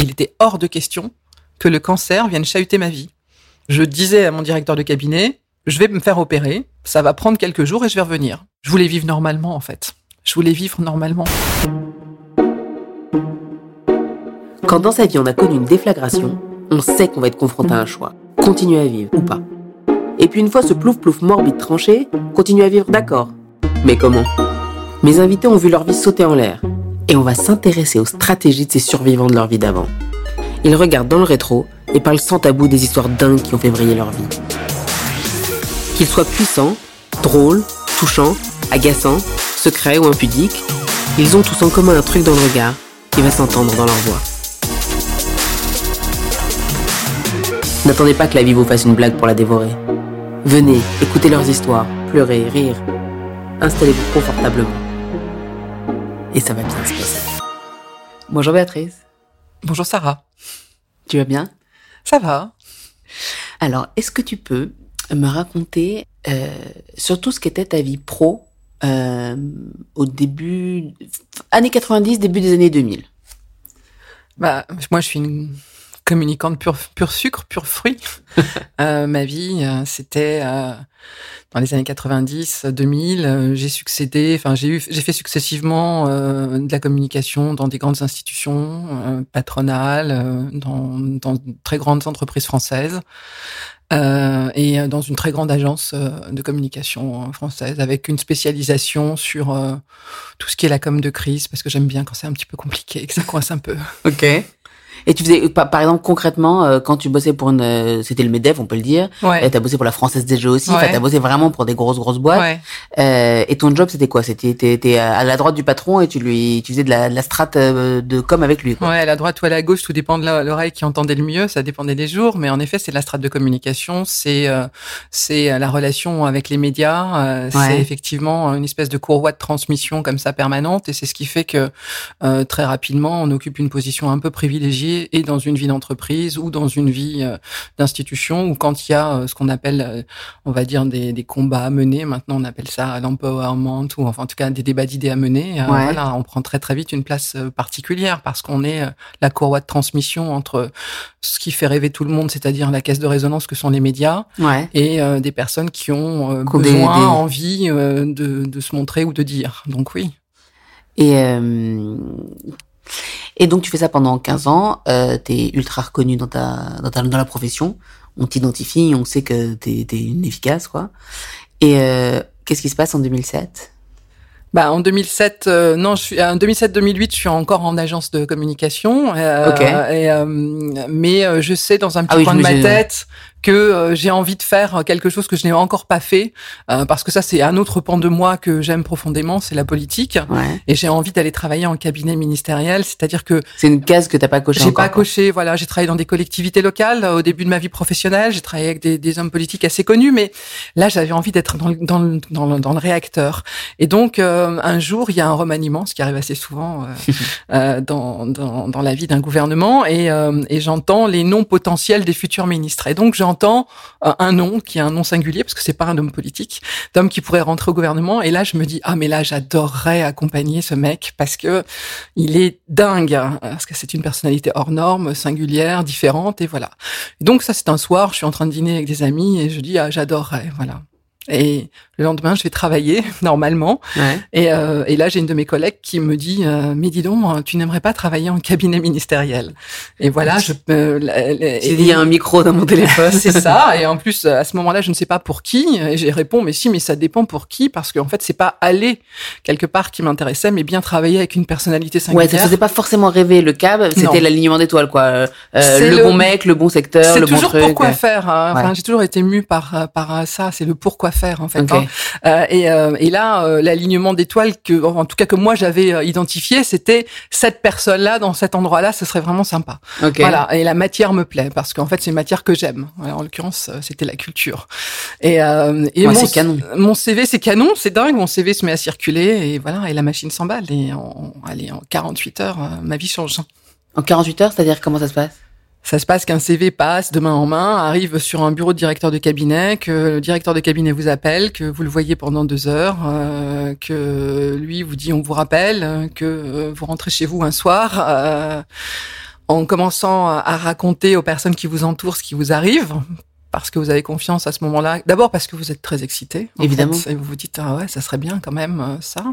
il était hors de question que le cancer vienne chahuter ma vie. Je disais à mon directeur de cabinet, je vais me faire opérer, ça va prendre quelques jours et je vais revenir. Je voulais vivre normalement en fait. Je voulais vivre normalement. Quand dans sa vie on a connu une déflagration, on sait qu'on va être confronté à un choix. Continuer à vivre ou pas. Et puis une fois ce plouf-plouf morbide tranché, continuer à vivre d'accord. Mais comment? Mes invités ont vu leur vie sauter en l'air. Et on va s'intéresser aux stratégies de ces survivants de leur vie d'avant. Ils regardent dans le rétro et parlent sans tabou des histoires dingues qui ont fait briller leur vie. Qu'ils soient puissants, drôles, touchants, agaçants, secrets ou impudiques, ils ont tous en commun un truc dans le regard qui va s'entendre dans leur voix. N'attendez pas que la vie vous fasse une blague pour la dévorer. Venez, écoutez leurs histoires, pleurez, rire. Installez-vous confortablement. Et ça va bien se passer. Bonjour Béatrice. Bonjour Sarah. Tu vas bien? Ça va. Alors, est-ce que tu peux me raconter euh, surtout ce qu'était ta vie pro euh, au début, années 90, début des années 2000 Bah, moi, je suis une communicante pur, pur sucre, pur fruit. euh, ma vie, euh, c'était euh, dans les années 90, 2000. euh, j'ai succédé, enfin j'ai eu, j'ai fait successivement euh, de la communication dans des grandes institutions euh, patronales, euh, dans, dans de très grandes entreprises françaises. euh, et dans une très grande agence euh, de communication euh, française avec une spécialisation sur euh, tout ce qui est la com de crise parce que j'aime bien quand c'est un petit peu compliqué et que ça coince un peu. Ok. Et tu faisais, par exemple, concrètement, euh, quand tu bossais pour une, euh, c'était le Medef, on peut le dire. Ouais. Et t'as bossé pour la Française des Jeux aussi. Enfin, Ouais. t'as bossé vraiment pour des grosses grosses boîtes. Ouais. Euh, et ton job, c'était quoi? C'était t'es à la droite du patron et tu lui, tu faisais de la, de la strate euh, de com avec lui. Quoi. Ouais, à la droite ou à la gauche, tout dépend de l'oreille qui entendait le mieux, ça dépendait des jours, mais en effet, c'est la strate de communication, c'est euh, c'est la relation avec les médias, euh, Ouais. c'est effectivement une espèce de courroie de transmission comme ça permanente, et c'est ce qui fait que euh, très rapidement, on occupe une position un peu privilégiée et dans une vie d'entreprise ou dans une vie euh, d'institution, ou quand il y a euh, ce qu'on appelle, euh, on va dire, des, des combats à mener, maintenant on appelle ça l'empowerment, ou enfin en tout cas des débats d'idées à mener, Ouais. voilà, on prend très très vite une place particulière parce qu'on est la courroie de transmission entre ce qui fait rêver tout le monde, c'est-à-dire la caisse de résonance que sont les médias, Ouais. et euh, des personnes qui ont euh, des- besoin, des- envie euh, de, de se montrer ou de dire. Donc oui. Et et donc tu fais ça pendant 15 ans. Euh, t'es ultra reconnu dans ta, dans ta dans la profession. On t'identifie, on sait que t'es t'es une efficace quoi. Et euh, qu'est-ce qui se passe en 2007 Bah en 2007, euh, non, je suis en 2007-2008, je suis encore en agence de communication. euh, Ok. et, euh, mais euh, je sais dans un petit Ah oui, coin de ma tête que euh, j'ai envie de faire quelque chose que je n'ai encore pas fait, euh, parce que ça c'est un autre pan de moi que j'aime profondément, c'est la politique. Ouais. Et j'ai envie d'aller travailler en cabinet ministériel, c'est-à-dire que C'est une case que t'as pas cochée j'ai pas coché. Voilà, j'ai travaillé dans des collectivités locales euh, au début de ma vie professionnelle. J'ai travaillé avec des, des hommes politiques assez connus, mais là j'avais envie d'être dans, le- dans, le- dans, le- dans le réacteur. Et donc euh, un jour il y a un remaniement, ce qui arrive assez souvent euh, euh, dans, dans, dans la vie d'un gouvernement, et, euh, et j'entends les noms potentiels des futurs ministres. Et donc j'entends euh, un nom qui est un nom singulier parce que c'est pas un homme politique, d'homme qui pourrait rentrer au gouvernement. Et là je me dis ah mais là j'adorerais accompagner ce mec parce que il est dingue, hein, parce que c'est une personnalité hors norme, singulière, différente, et voilà. Donc ça, c'est un soir, je suis en train de dîner avec des amis, et je dis, ah, j'adorerais, voilà. Et le lendemain, je vais travailler, normalement, Ouais. et, euh, et là, j'ai une de mes collègues qui me dit, euh, mais dis donc, tu n'aimerais pas travailler en cabinet ministériel? Et voilà, je... euh, il y a un micro dans mon téléphone. c'est ça. Et en plus, à ce moment-là, je ne sais pas pour qui. Et j'ai réponds, mais si, mais ça dépend pour qui, parce qu'en fait, c'est pas aller quelque part qui m'intéressait, mais bien travailler avec une personnalité Ouais, singulière. ça faisait pas forcément rêver le cab, c'était l'alignement d'étoiles quoi. Euh, C'est le, le- bon mec, le bon secteur, C'est le bon toujours truc. pourquoi ouais. faire. hein. Enfin, Ouais. j'ai toujours été mue par euh, par euh, ça. C'est le pourquoi faire en fait. Hein. Euh, et, euh, et là, euh, l'alignement d'étoiles que, en tout cas que moi j'avais identifié, c'était cette personne-là dans cet endroit-là. Ce serait vraiment sympa. Voilà. Et la matière me plaît parce qu'en fait c'est une matière que j'aime. Voilà, en l'occurrence, c'était la culture. Et, euh, et Ouais, mon, c'est canon. Mon CV, c'est canon, c'est dingue. Mon CV se met à circuler et voilà. Et la machine s'emballe. Et en, allez, en 48 heures, ma vie change. En 48 heures, c'est-à-dire comment ça se passe? Ça se passe qu'un CV passe de main en main, arrive sur un bureau de directeur de cabinet, que le directeur de cabinet vous appelle, que vous le voyez pendant deux heures, euh, que lui vous dit on vous rappelle, que euh, vous rentrez chez vous un soir. euh, en commençant à raconter aux personnes qui vous entourent ce qui vous arrive, parce que vous avez confiance à ce moment-là. D'abord parce que vous êtes très excité. Évidemment. et vous vous dites, ah ouais, ça serait bien quand même, euh, ça.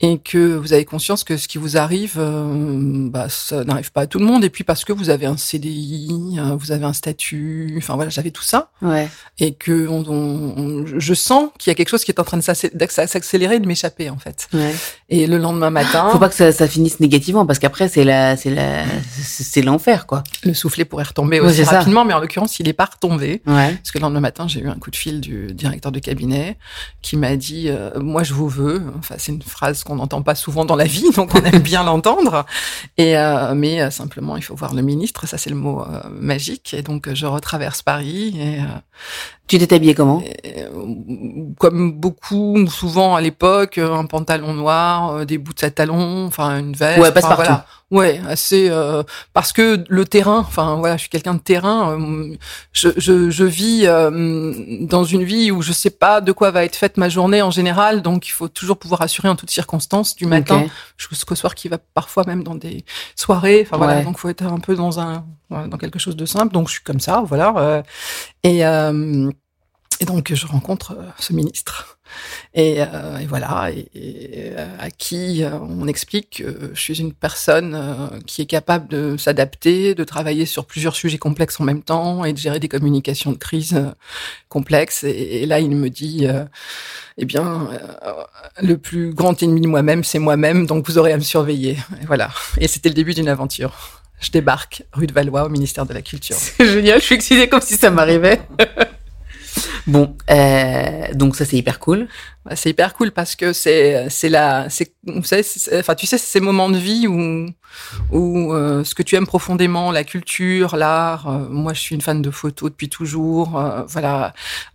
Et que vous avez conscience que ce qui vous arrive, euh, bah, ça n'arrive pas à tout le monde. Et puis parce que vous avez un CDI, euh, vous avez un statut, enfin voilà, j'avais tout ça. Ouais. Et que on, on, je sens qu'il y a quelque chose qui est en train de s'accélérer, de m'échapper, en fait. Ouais. Et le lendemain matin. Faut pas que ça, ça finisse négativement, parce qu'après, c'est la, c'est la, c'est l'enfer, quoi. Le soufflet pourrait retomber aussi rapidement, mais en l'occurrence, il est pas retombé. Ouais. Parce que le lendemain matin, j'ai eu un coup de fil du directeur de cabinet qui m'a dit euh, "Moi, je vous veux." Enfin, c'est une phrase qu'on n'entend pas souvent dans la vie, donc on aime bien l'entendre. Et euh, mais euh, simplement, il faut voir le ministre. Ça, c'est le mot euh, magique. Et donc, je retraverse Paris. Et tu t'es habillé comment? Comme beaucoup, souvent à l'époque, un pantalon noir, des bouts de talons, enfin une veste. Ouais, passe partout. Voilà. Ouais, assez euh, parce que le terrain. Enfin voilà, je suis quelqu'un de terrain. Euh, je, je, je vis euh, dans une vie où je sais pas de quoi va être faite ma journée en général, donc il faut toujours pouvoir assurer en toutes circonstances, du matin okay. jusqu'au soir, qui va parfois même dans des soirées. Enfin voilà, donc faut être un peu dans un dans quelque chose de simple. Donc je suis comme ça, voilà. et et donc je rencontre ce ministre. Et, euh, et, voilà, et, et, à qui euh, on explique que je suis une personne euh, qui est capable de s'adapter, de travailler sur plusieurs sujets complexes en même temps et de gérer des communications de crise complexes. Et, là, il me dit, eh bien, le plus grand ennemi de moi-même, c'est moi-même, donc vous aurez à me surveiller. Et voilà. Et c'était le début d'une aventure. Je débarque rue de Valois au ministère de la Culture. C'est génial, je suis excitée comme si ça m'arrivait. Bon, euh, donc ça c'est hyper cool. Bah, c'est hyper cool parce que c'est c'est la c'est vous savez enfin tu sais ces moments de vie où où euh, ce que tu aimes profondément la culture l'art euh, moi je suis une fan de photos depuis toujours euh, voilà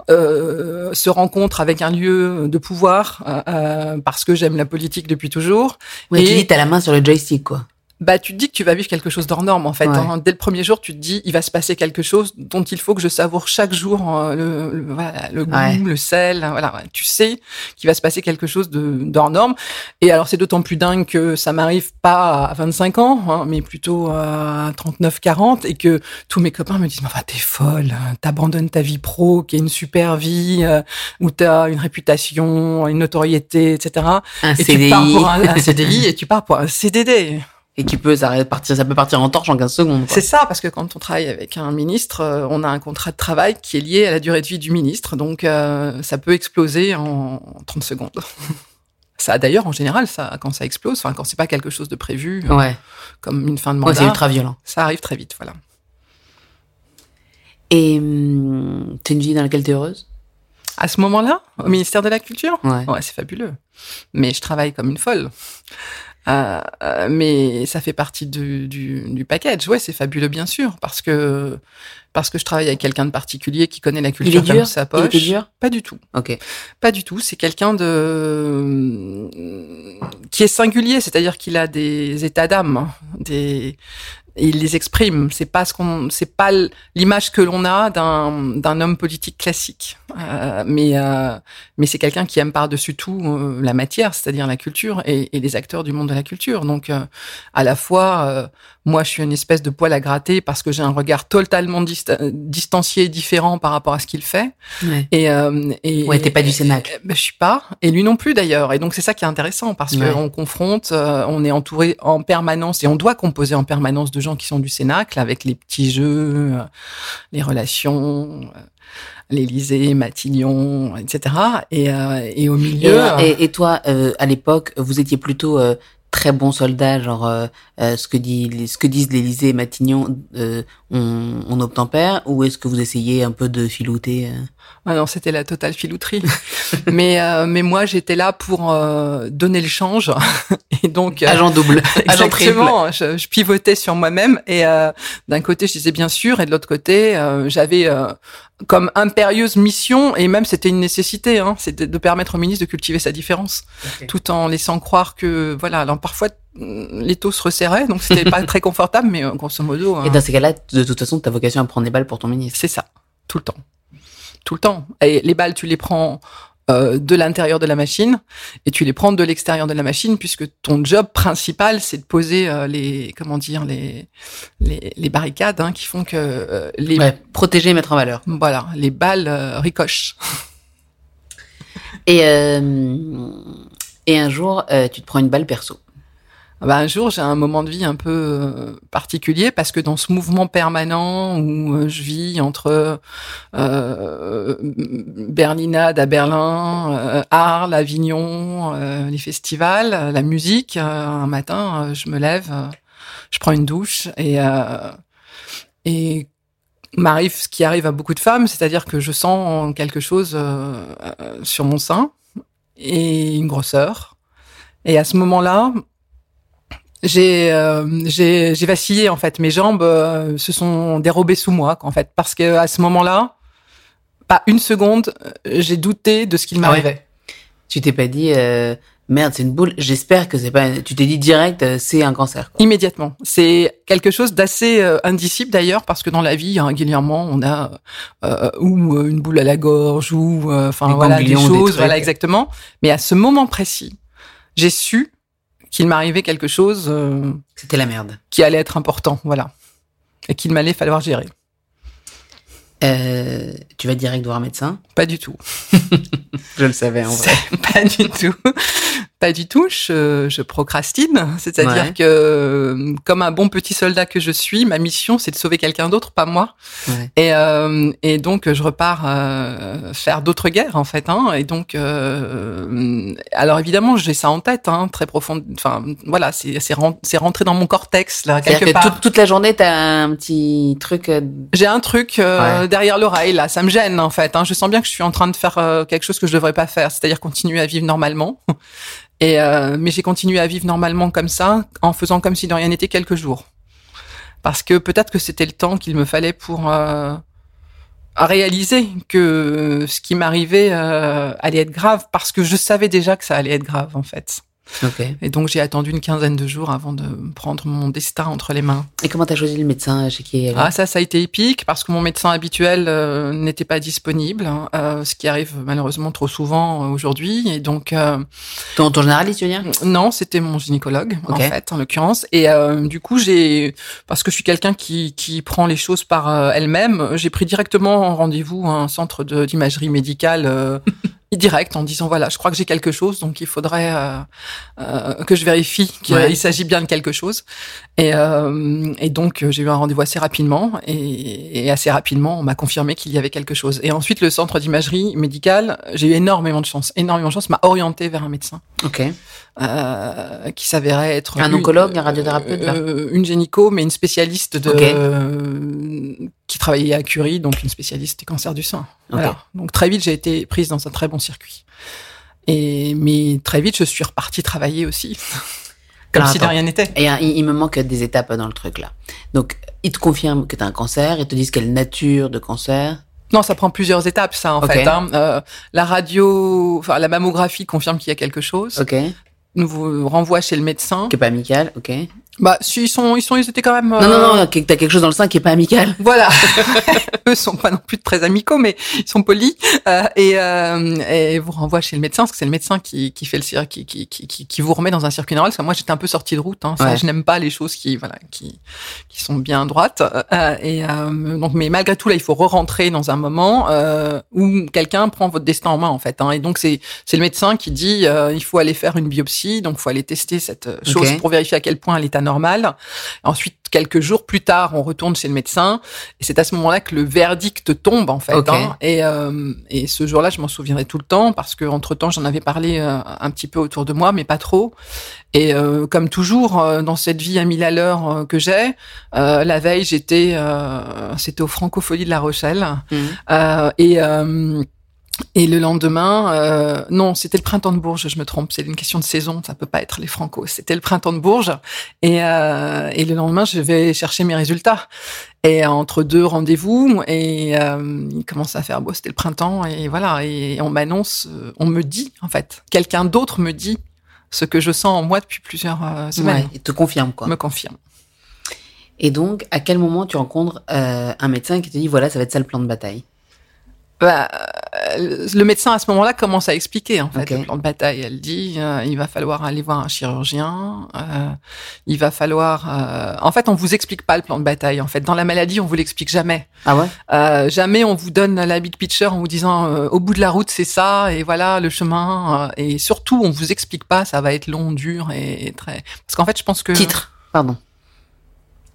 euh, se rencontre avec un lieu de pouvoir euh, parce que j'aime la politique depuis toujours. Ouais, et tu dis t'as la main sur le joystick quoi bah, tu te dis que tu vas vivre quelque chose d'hors norme, en fait. Ouais. Hein. Dès le premier jour, tu te dis, il va se passer quelque chose dont il faut que je savoure chaque jour euh, le, le, voilà, le goût, Ouais. le sel. Voilà, tu sais qu'il va se passer quelque chose de d'hors norme. Et alors, c'est d'autant plus dingue que ça m'arrive pas à 25 ans, hein, mais plutôt à 39, 40, et que tous mes copains me disent, enfin, t'es folle, hein, t'abandonnes ta vie pro, qui est une super vie, euh, où t'as une réputation, une notoriété, etc. Un et CDI. tu pars pour un, un CDI et tu pars pour un CDD. Et qui peut, ça, partir, ça peut partir en torche en 15 secondes. C'est ça, parce que quand on travaille avec un ministre, euh, on a un contrat de travail qui est lié à la durée de vie du ministre, donc euh, ça peut exploser en 30 secondes. Ça, d'ailleurs, en général, ça, quand ça explose, enfin, quand c'est pas quelque chose de prévu, euh, Ouais. comme une fin de Ouais, mandat, c'est ultra violent. ça arrive très vite, voilà. Et hum, t'es une vie dans laquelle t'es heureuse? À ce moment-là, au ministère de la Culture, Ouais. ouais, c'est fabuleux. Mais je travaille comme une folle. Euh, euh, mais ça fait partie du, du, du package. Ouais, c'est fabuleux, bien sûr, parce que parce que je travaille avec quelqu'un de particulier qui connaît la Il est culture dur? comme sa Il poche. était dur? Pas du tout. Ok. Pas du tout. C'est quelqu'un de qui est singulier, c'est-à-dire qu'il a des états d'âme, des et il les exprime. C'est pas ce qu'on, c'est pas l'image que l'on a d'un d'un homme politique classique. Euh, mais euh, mais c'est quelqu'un qui aime par-dessus tout euh, la matière, c'est-à-dire la culture et, et, les acteurs du monde de la culture. Donc euh, à la fois, euh, moi je suis une espèce de poil à gratter parce que j'ai un regard totalement dista distancié différent par rapport à ce qu'il fait. Ouais. Et, euh, et ouais, t'es pas du Cénacle. Ben, je suis pas, et lui non plus d'ailleurs. Et donc c'est ça qui est intéressant parce Ouais. qu'on confronte, euh, on est entouré en permanence et on doit composer en permanence de gens qui sont du Cénacle avec les petits jeux, euh, les relations, euh, l'Élysée, Matignon, etc. Et, euh, et au milieu, et, et toi, euh, à l'époque, vous étiez plutôt euh, très bon soldat, genre euh, ce que dit, ce que disent l'Élysée et Matignon, on, on obtempère, ou est-ce que vous essayez un peu de filouter Ah non, c'était la totale filouterie. mais euh, mais moi j'étais là pour euh, donner le change et donc euh, Agent double, agent triple. exactement. Je, je pivotais sur moi-même et euh, d'un côté je disais bien sûr et de l'autre côté euh, j'avais euh, comme impérieuse mission et même c'était une nécessité. Hein, c'était de permettre au ministre de cultiver sa différence, tout en laissant croire que voilà. Alors parfois mm, les taux se resserraient donc c'était pas très confortable, mais grosso modo. Et hein, dans ces cas-là, de toute façon, t'as vocation à prendre des balles pour ton ministre. c'est ça, tout le temps. Tout le temps. Et les balles, tu les prends euh, de l'intérieur de la machine et tu les prends de l'extérieur de la machine puisque ton job principal c'est de poser euh, les comment dire les les, les barricades hein, qui font que euh, les Ouais, protéger et mettre en valeur. voilà les balles ricochent. Et, et un jour, tu te prends une balle perso. Ah bah, un jour, j'ai un moment de vie un peu euh, particulier parce que dans ce mouvement permanent où euh, je vis entre euh, Berlinade à Berlin, euh, Arles, Avignon, les festivals, la musique, un matin, je me lève, je prends une douche et et m'arrive ce qui arrive à beaucoup de femmes, c'est-à-dire que je sens quelque chose sur mon sein et une grosseur. Et à ce moment-là, j'ai euh, j'ai j'ai vacillé en fait. Mes jambes euh, se sont dérobées sous moi en fait parce que à ce moment-là, pas une seconde, euh, j'ai douté de ce qu'il Ah ouais. m'arrivait. Tu t'es pas dit, euh, merde, c'est une boule. J'espère que c'est pas. Tu t'es dit direct, euh, c'est un cancer. quoi. Immédiatement. C'est quelque chose d'assez euh, indicible d'ailleurs parce que dans la vie régulièrement on a euh, ou une boule à la gorge ou enfin voilà des choses voilà exactement. Mais à ce moment précis, j'ai su qu'il m'arrivait quelque chose euh, C'était la merde. qui allait être important, voilà, et qu'il m'allait falloir gérer. Euh, tu vas direct voir un médecin? Pas du tout. Je le savais en vrai. pas du tout. Pas du tout. Je, je procrastine. C'est-à-dire Ouais. que, euh, comme un bon petit soldat que je suis, ma mission, c'est de sauver quelqu'un d'autre, pas moi. Ouais. Et, euh, et donc, je repars euh, faire d'autres guerres, en fait. Hein, et donc, euh, alors évidemment, j'ai ça en tête, hein, très profond. Enfin, voilà, c'est c'est ren- c'est rentré dans mon cortex, là, quelque que part. toute, toute la journée, t'as un petit truc. euh, J'ai un truc euh, Ouais. derrière l'oreille là, ça me gêne en fait. Hein. Je sens bien que je suis en train de faire euh, quelque chose que je devrais pas faire, c'est-à-dire continuer à vivre normalement. Et euh, mais j'ai continué à vivre normalement comme ça, en faisant comme si de rien n'était quelques jours, parce que peut-être que c'était le temps qu'il me fallait pour euh, réaliser que ce qui m'arrivait euh, allait être grave, parce que je savais déjà que ça allait être grave en fait. Ok. Et donc j'ai attendu une quinzaine de jours avant de prendre mon destin entre les mains. Et comment t'as choisi le médecin chez qui elle Ah ça, ça a été épique parce que mon médecin habituel euh, n'était pas disponible, hein, euh, ce qui arrive malheureusement trop souvent euh, aujourd'hui. Et donc euh, ton, ton généraliste, tu veux dire? Non, c'était mon gynécologue en fait, en l'occurrence. Et euh, du coup, j'ai parce que je suis quelqu'un qui qui prend les choses par euh, elle-même, j'ai pris directement en rendez-vous à un centre d'imagerie médicale. direct en disant voilà je crois que j'ai quelque chose donc il faudrait euh, euh, que je vérifie qu'il Ouais. s'agit bien de quelque chose et, euh, et donc euh, j'ai eu un rendez-vous assez rapidement et, et assez rapidement on m'a confirmé qu'il y avait quelque chose et ensuite le centre d'imagerie médicale j'ai eu énormément de chance énormément de chance m'a orienté vers un médecin Ok. euh, qui s'avérait être Un une- oncologue, un radiothérapeute, là euh, une gynéco, mais une spécialiste de Ok. Qui travaillait à Curie, donc une spécialiste des cancers du sein. Voilà. Donc très vite j'ai été prise dans un très bon circuit. Et mais très vite je suis repartie travailler aussi, comme Alors, si de rien n'était. Et euh, il, me manque des étapes dans le truc là. Donc, ils te confirment que t'as un cancer, ils te disent quelle nature de cancer? Non, ça prend plusieurs étapes, ça en fait. Hein. Euh, la radio, enfin la mammographie confirme qu'il y a quelque chose. Ok. Nous vous renvoie chez le médecin. Qui est pas amical. Ok. Bah, si, ils sont, ils sont, ils étaient quand même. Non, euh, non, non, que t'as quelque chose dans le sein qui est pas amical. Voilà. Eux sont pas non plus très amicaux, mais ils sont polis euh, et, euh, et vous renvoient chez le médecin parce que c'est le médecin qui, qui fait le qui, qui, qui, qui, vous remet dans un circuit normal. Parce que moi, j'étais un peu sortie de route. Hein, ça, Ouais. Je n'aime pas les choses qui voilà qui qui sont bien droites. Euh, et euh, donc, mais malgré tout, là, il faut re-rentrer dans un moment euh, où quelqu'un prend votre destin en main en fait. Hein, et donc c'est c'est le médecin qui dit euh, il faut aller faire une biopsie, donc faut aller tester cette euh, chose pour vérifier à quel point elle est anormale. Ensuite, quelques jours plus tard, on retourne chez le médecin et c'est à ce moment-là que le verdict tombe en fait. Hein. et, euh, et ce jour-là, je m'en souviendrai tout le temps parce que entre temps, j'en avais parlé euh, un petit peu autour de moi, mais pas trop. Et euh, comme toujours dans cette vie à mille à l'heure que j'ai, la veille, j'étais, c'était au Francophonie de La Rochelle euh, et et le lendemain, euh, non, c'était le printemps de Bourges, je me trompe, c'est une question de saison, ça peut pas être les Franco. C'était le printemps de Bourges, et, euh, et le lendemain, je vais chercher mes résultats. Et entre deux rendez-vous, et euh, il commence à faire beau, c'était le printemps, et voilà, et on m'annonce, euh, on me dit, en fait, quelqu'un d'autre me dit ce que je sens en moi depuis plusieurs euh, semaines, Ouais, il te confirme quoi. me confirme. Et donc, à quel moment tu rencontres euh, un médecin qui te dit voilà, ça va être ça le plan de bataille? Bah, euh, le médecin à ce moment-là commence à expliquer en fait le plan de bataille. Elle dit euh, il va falloir aller voir un chirurgien, euh, il va falloir. euh, En fait, on vous explique pas le plan de bataille. En fait, dans la maladie, on vous l'explique jamais. Ah ouais? Euh, jamais on vous donne la big picture en vous disant euh, au bout de la route c'est ça et voilà le chemin. euh, et surtout, on vous explique pas ça va être long, dur et, et très. Parce qu'en fait, je pense que Titre. Pardon.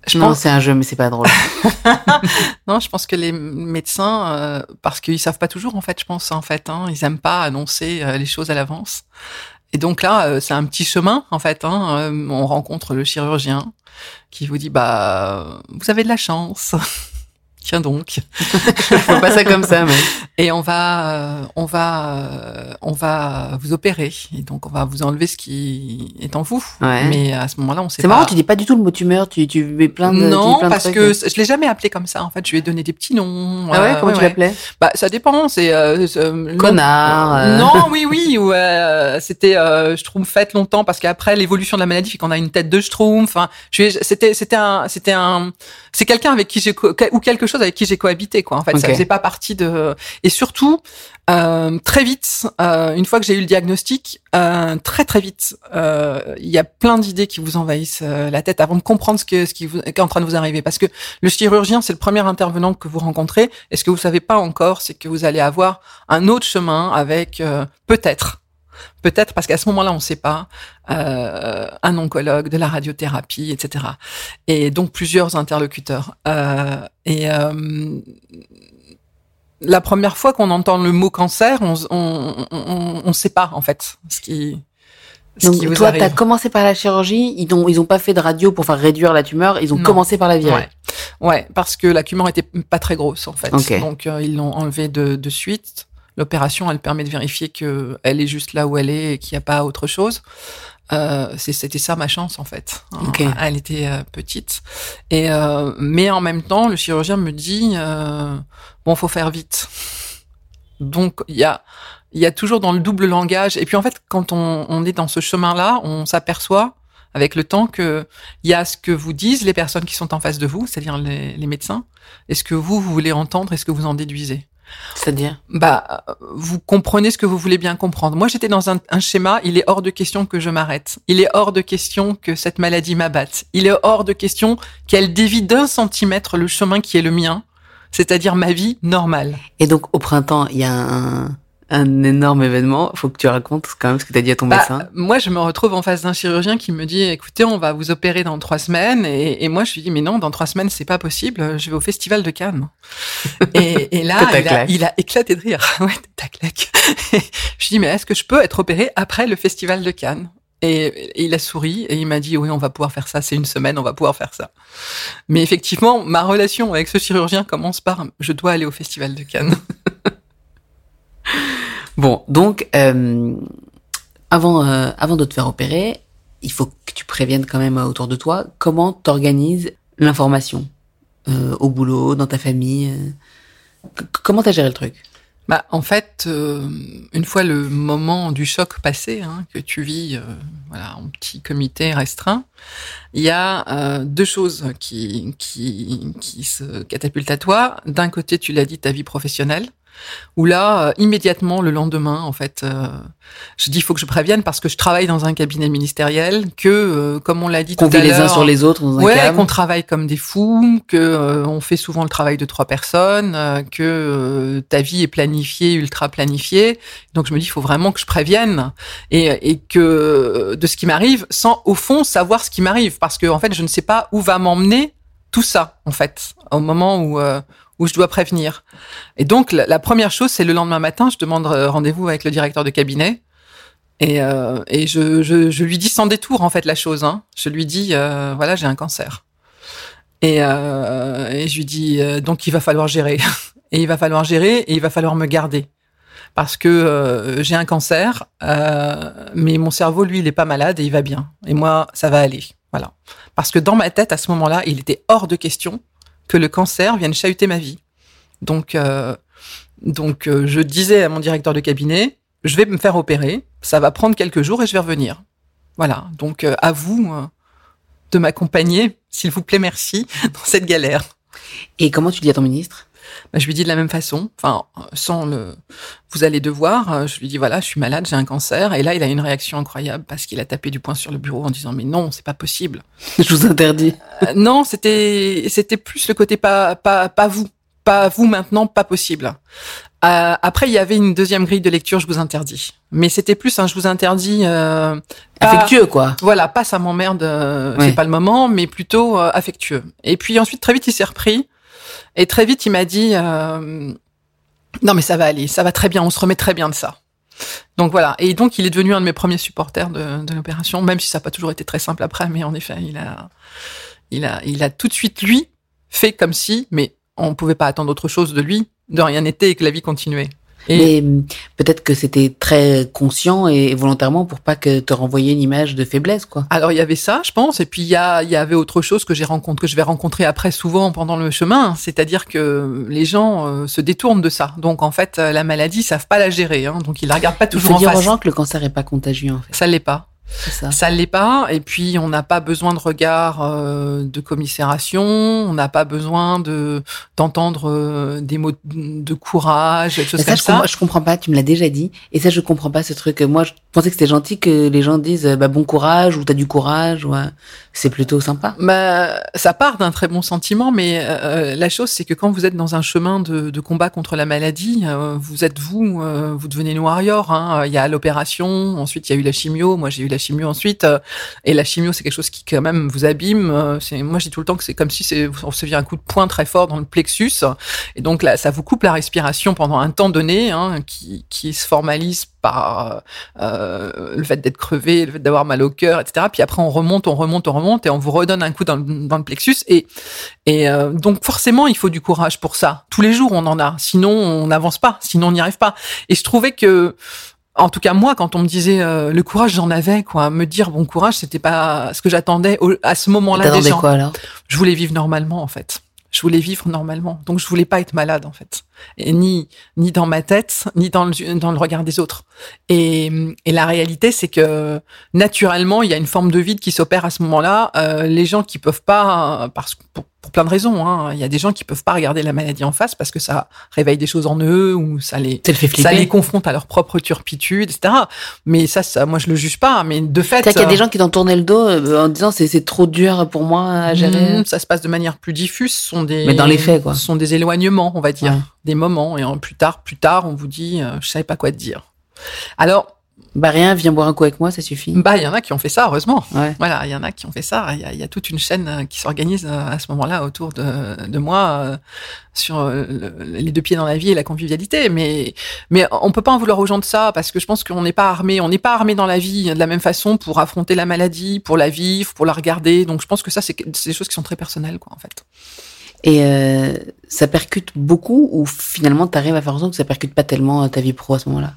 Je non, pense, c'est un jeu, mais c'est pas drôle. non, je pense que les médecins, euh, parce qu'ils savent pas toujours en fait, je pense en fait, hein, ils aiment pas annoncer euh, les choses à l'avance. Et donc là, euh, c'est un petit chemin en fait. Hein, euh, on rencontre le chirurgien qui vous dit bah vous avez de la chance. Tiens donc. Je vois pas ça comme ça, mais. Et on va, euh, on va, euh, on va vous opérer. Et donc on va vous enlever ce qui est en vous. Ouais. Mais à ce moment-là, on sait C'est marrant, tu dis pas du tout le mot tumeur, tu, tu mets plein de. non, plein de parce trucs. que je l'ai jamais appelé comme ça. En fait, je lui ai donné des petits noms. Ah ouais, euh, comment tu ouais. l'appelais Bah, ça dépend. C'est Connard. Non, oui, oui. Ouais, euh, c'était euh, Schtroumpfette longtemps parce qu'après l'évolution de la maladie fait qu'on a une tête de Schtroumpf. Enfin, c'était, c'était un, c'était un, c'est quelqu'un avec qui j'ai ou quelque chose avec qui j'ai cohabité quoi. En fait, ça faisait pas partie de. Et surtout, euh, très vite, euh, une fois que j'ai eu le diagnostic, euh, très très vite, euh, il y a plein d'idées qui vous envahissent euh, la tête avant de comprendre ce, que, ce qui, vous, qui est en train de vous arriver. Parce que le chirurgien, c'est le premier intervenant que vous rencontrez. Et ce que vous savez pas encore, c'est que vous allez avoir un autre chemin avec euh, peut-être. Peut-être parce qu'à ce moment-là, on ne sait pas, euh, un oncologue, de la radiothérapie, etc. Et donc plusieurs interlocuteurs. Euh, et euh, la première fois qu'on entend le mot cancer, on on, on, on sait pas en fait ce qui ce Donc, qui vous toi, arrive. t'as commencé par la chirurgie, ils ont, ils ont pas fait de radio pour faire réduire la tumeur, ils ont Non. commencé par la virer. Ouais. ouais, parce que la tumeur était pas très grosse en fait. Donc euh, ils l'ont enlevée de, de suite. L'opération, elle permet de vérifier que elle est juste là où elle est et qu'il n'y a pas autre chose. Euh, C'était ça ma chance en fait. Hein, Ok. Elle était euh, petite. Et euh, mais en même temps, le chirurgien me dit euh, bon, faut faire vite. Donc il y a il y a toujours dans le double langage. Et puis en fait, quand on, on est dans ce chemin-là, on s'aperçoit avec le temps que il y a ce que vous disent les personnes qui sont en face de vous, c'est-à-dire les, les médecins, et ce que vous, vous voulez entendre? Et ce que vous en déduisez? C'est-à-dire Bah, vous comprenez ce que vous voulez bien comprendre. Moi, j'étais dans un, un schéma. Il est hors de question que je m'arrête. Il est hors de question que cette maladie m'abatte. Il est hors de question qu'elle dévie d'un centimètre le chemin qui est le mien, c'est-à-dire ma vie normale. Et donc, au printemps, il y a un, un énorme événement. Faut que tu racontes quand même ce que t'as dit à ton Bah, médecin. moi, je me retrouve en face d'un chirurgien qui me dit, écoutez, on va vous opérer dans trois semaines. Et, et moi, je lui dis, mais non, dans trois semaines, c'est pas possible. Je vais au festival de Cannes. Et, et là, il a, claque. il a éclaté de rire. ouais, claque. je lui dis, mais est-ce que je peux être opéré après le festival de Cannes? Et, et il a souri et il m'a dit, oui, on va pouvoir faire ça. C'est une semaine, on va pouvoir faire ça. Mais effectivement, ma relation avec ce chirurgien commence par, je dois aller au festival de Cannes. Bon, donc, euh, avant, euh, avant de te faire opérer, il faut que tu préviennes quand même euh, autour de toi comment t'organises l'information euh, au boulot, dans ta famille. euh. Comment t'as géré le truc? Bah, en fait, euh, une fois le moment du choc passé, hein, que tu vis, euh, voilà, en petit comité restreint, il y a euh, deux choses qui, qui, qui se catapultent à toi. D'un côté, tu l'as dit, ta vie professionnelle, où là, euh, immédiatement, le lendemain, en fait, euh, je dis, il faut que je prévienne parce que je travaille dans un cabinet ministériel, que, euh, comme on l'a dit Qu'on tout à vit les uns l'heure, sur les autres dans un Ouais, qu'on travaille comme des fous, que on fait souvent le travail de trois personnes, que ta vie est planifiée, ultra planifiée. Donc je me dis, il faut vraiment que je prévienne et, et que de ce qui m'arrive, sans au fond savoir ce qui m'arrive, parce que en fait, je ne sais pas où va m'emmener tout ça, en fait, au moment où euh, où je dois prévenir. Et donc la, première chose, c'est le lendemain matin, je demande euh, rendez-vous avec le directeur de cabinet. Et, euh, je, lui dis sans détour en fait la chose. Hein. Je lui dis euh, voilà j'ai un cancer. Et, et je lui dis donc il va falloir gérer. Et il va falloir gérer et il va falloir me garder parce que j'ai un cancer, mais mon cerveau lui il est pas malade et il va bien. Et moi ça va aller. Voilà. Parce que dans ma tête à ce moment-là il était hors de question que le cancer vienne chahuter ma vie. Donc euh, donc euh, je disais à mon directeur de cabinet je vais me faire opérer, ça va prendre quelques jours et je vais revenir. Voilà, donc euh, à vous de m'accompagner, s'il vous plaît, merci, dans cette galère. Et comment tu dis à ton ministre? Bah, je lui dis de la même façon, enfin sans le, vous allez devoir. euh, Je lui dis voilà, je suis malade, j'ai un cancer. Et là, il a une réaction incroyable parce qu'il a tapé du poing sur le bureau en disant mais non, c'est pas possible. Je vous interdis. Euh, non, c'était c'était plus le côté pas pas pas vous, pas vous maintenant, pas possible. Euh, après, il y avait une deuxième grille de lecture, je vous interdis. Mais c'était plus un je vous interdis. Euh, pas- Affectueux, quoi. Voilà, pas ça m'emmerde, euh, Ouais. c'est pas le moment, mais plutôt euh, affectueux. Et puis ensuite, très vite, il s'est repris. Et très vite, il m'a dit euh, Non, mais ça va aller, ça va très bien, on se remet très bien de ça. Donc voilà. Et donc, il est devenu un de mes premiers supporters de, de l'opération, même si ça n'a pas toujours été très simple après, mais en effet, il a, il a, il a tout de suite, lui, fait comme si, mais on pouvait pas attendre autre chose de lui, de rien n'était et que la vie continuait. Et Mais hum, peut-être que c'était très conscient et volontairement pour pas que te renvoyer une image de faiblesse, quoi. Alors il y avait ça, je pense, et puis il y, a, il y avait autre chose que j'ai rencontré, que je vais rencontrer après souvent pendant le chemin, c'est-à-dire que les gens euh, se détournent de ça. Donc en fait, euh, la maladie, ils savent pas la gérer, hein, donc ils la regardent pas Il toujours faut en dire aux gens que le cancer est pas contagieux, en fait. Ça l'est pas. Ça. Ça l'est pas. Et puis on n'a pas besoin de regard euh, de commisération, on n'a pas besoin de d'entendre euh, des mots de courage, des choses Mais ça, comme je, ça. comprends, je comprends pas. Tu me l'as déjà dit. Et ça, je comprends pas ce truc. Moi, je pensais que c'était gentil que les gens disent euh, bah, bon courage ou t'as du courage. Ou, euh, c'est plutôt sympa. Bah, ça part d'un très bon sentiment, mais euh, la chose, c'est que quand vous êtes dans un chemin de, de combat contre la maladie, euh, vous êtes vous, euh, vous devenez une warrior. Hein. Il y a l'opération, ensuite il y a eu la chimio. Moi, j'ai eu la chimio ensuite, euh, et la chimio, c'est quelque chose qui quand même vous abîme. Euh, moi, je dis tout le temps que c'est comme si on se vient un coup de poing très fort dans le plexus, et donc là, ça vous coupe la respiration pendant un temps donné, hein, qui, se formalise par euh, le fait d'être crevé, le fait d'avoir mal au cœur, etc. Puis après, on remonte, on remonte, on remonte, et on vous redonne un coup dans, le- plexus. Et, donc, forcément, il faut du courage pour ça. Tous les jours, on en a. Sinon, on n'avance pas. Sinon, on n'y arrive pas. Et je trouvais que, en tout cas, moi, quand on me disait euh, le courage, j'en avais, quoi. Me dire bon courage, c'était pas ce que j'attendais au- à ce moment-là quoi alors? Je voulais vivre normalement, en fait. Je voulais vivre normalement. Donc, je voulais pas être malade, en fait. Et ni, ni dans ma tête, ni dans le, dans le regard des autres. Et, et la réalité, c'est que naturellement, il y a une forme de vide qui s'opère à ce moment-là. Euh, les gens qui peuvent pas, parce que pour, pour plein de raisons, hein, il y a des gens qui peuvent pas regarder la maladie en face parce que ça réveille des choses en eux ou ça les, Ça le fait ça les confronte à leur propre turpitude, etc. Mais ça, ça, moi, je le juge pas. Mais de fait, C'est-à-dire qu'il y a euh, des gens qui t'ont tourné le dos euh, en disant c'est c'est trop dur pour moi à gérer. Mmh, ça se passe de manière plus diffuse. Ce sont des, Mais dans les faits, quoi. Ce sont des éloignements, on va dire, Ouais. Des moments. Et en, plus tard, plus tard, on vous dit, euh, je savais pas quoi te dire. Alors, Bah rien, viens boire un coup avec moi, ça suffit. bah, il y en a qui ont fait ça, heureusement. Ouais. Voilà, il y en a qui ont fait ça. Il y a, il y a toute une chaîne euh, qui s'organise euh, à ce moment-là autour de, de moi euh, sur le- les deux pieds dans la vie et la convivialité. Mais, mais on peut pas en vouloir aux gens de ça parce que je pense qu'on n'est pas armé. On n'est pas armé dans la vie de la même façon pour affronter la maladie, pour la vivre, pour la regarder. Donc je pense que ça, c'est des choses qui sont très personnelles, quoi, en fait. Et euh, ça percute beaucoup ou finalement t'arrives à faire en sorte que ça percute pas tellement euh, ta vie pro à ce moment-là?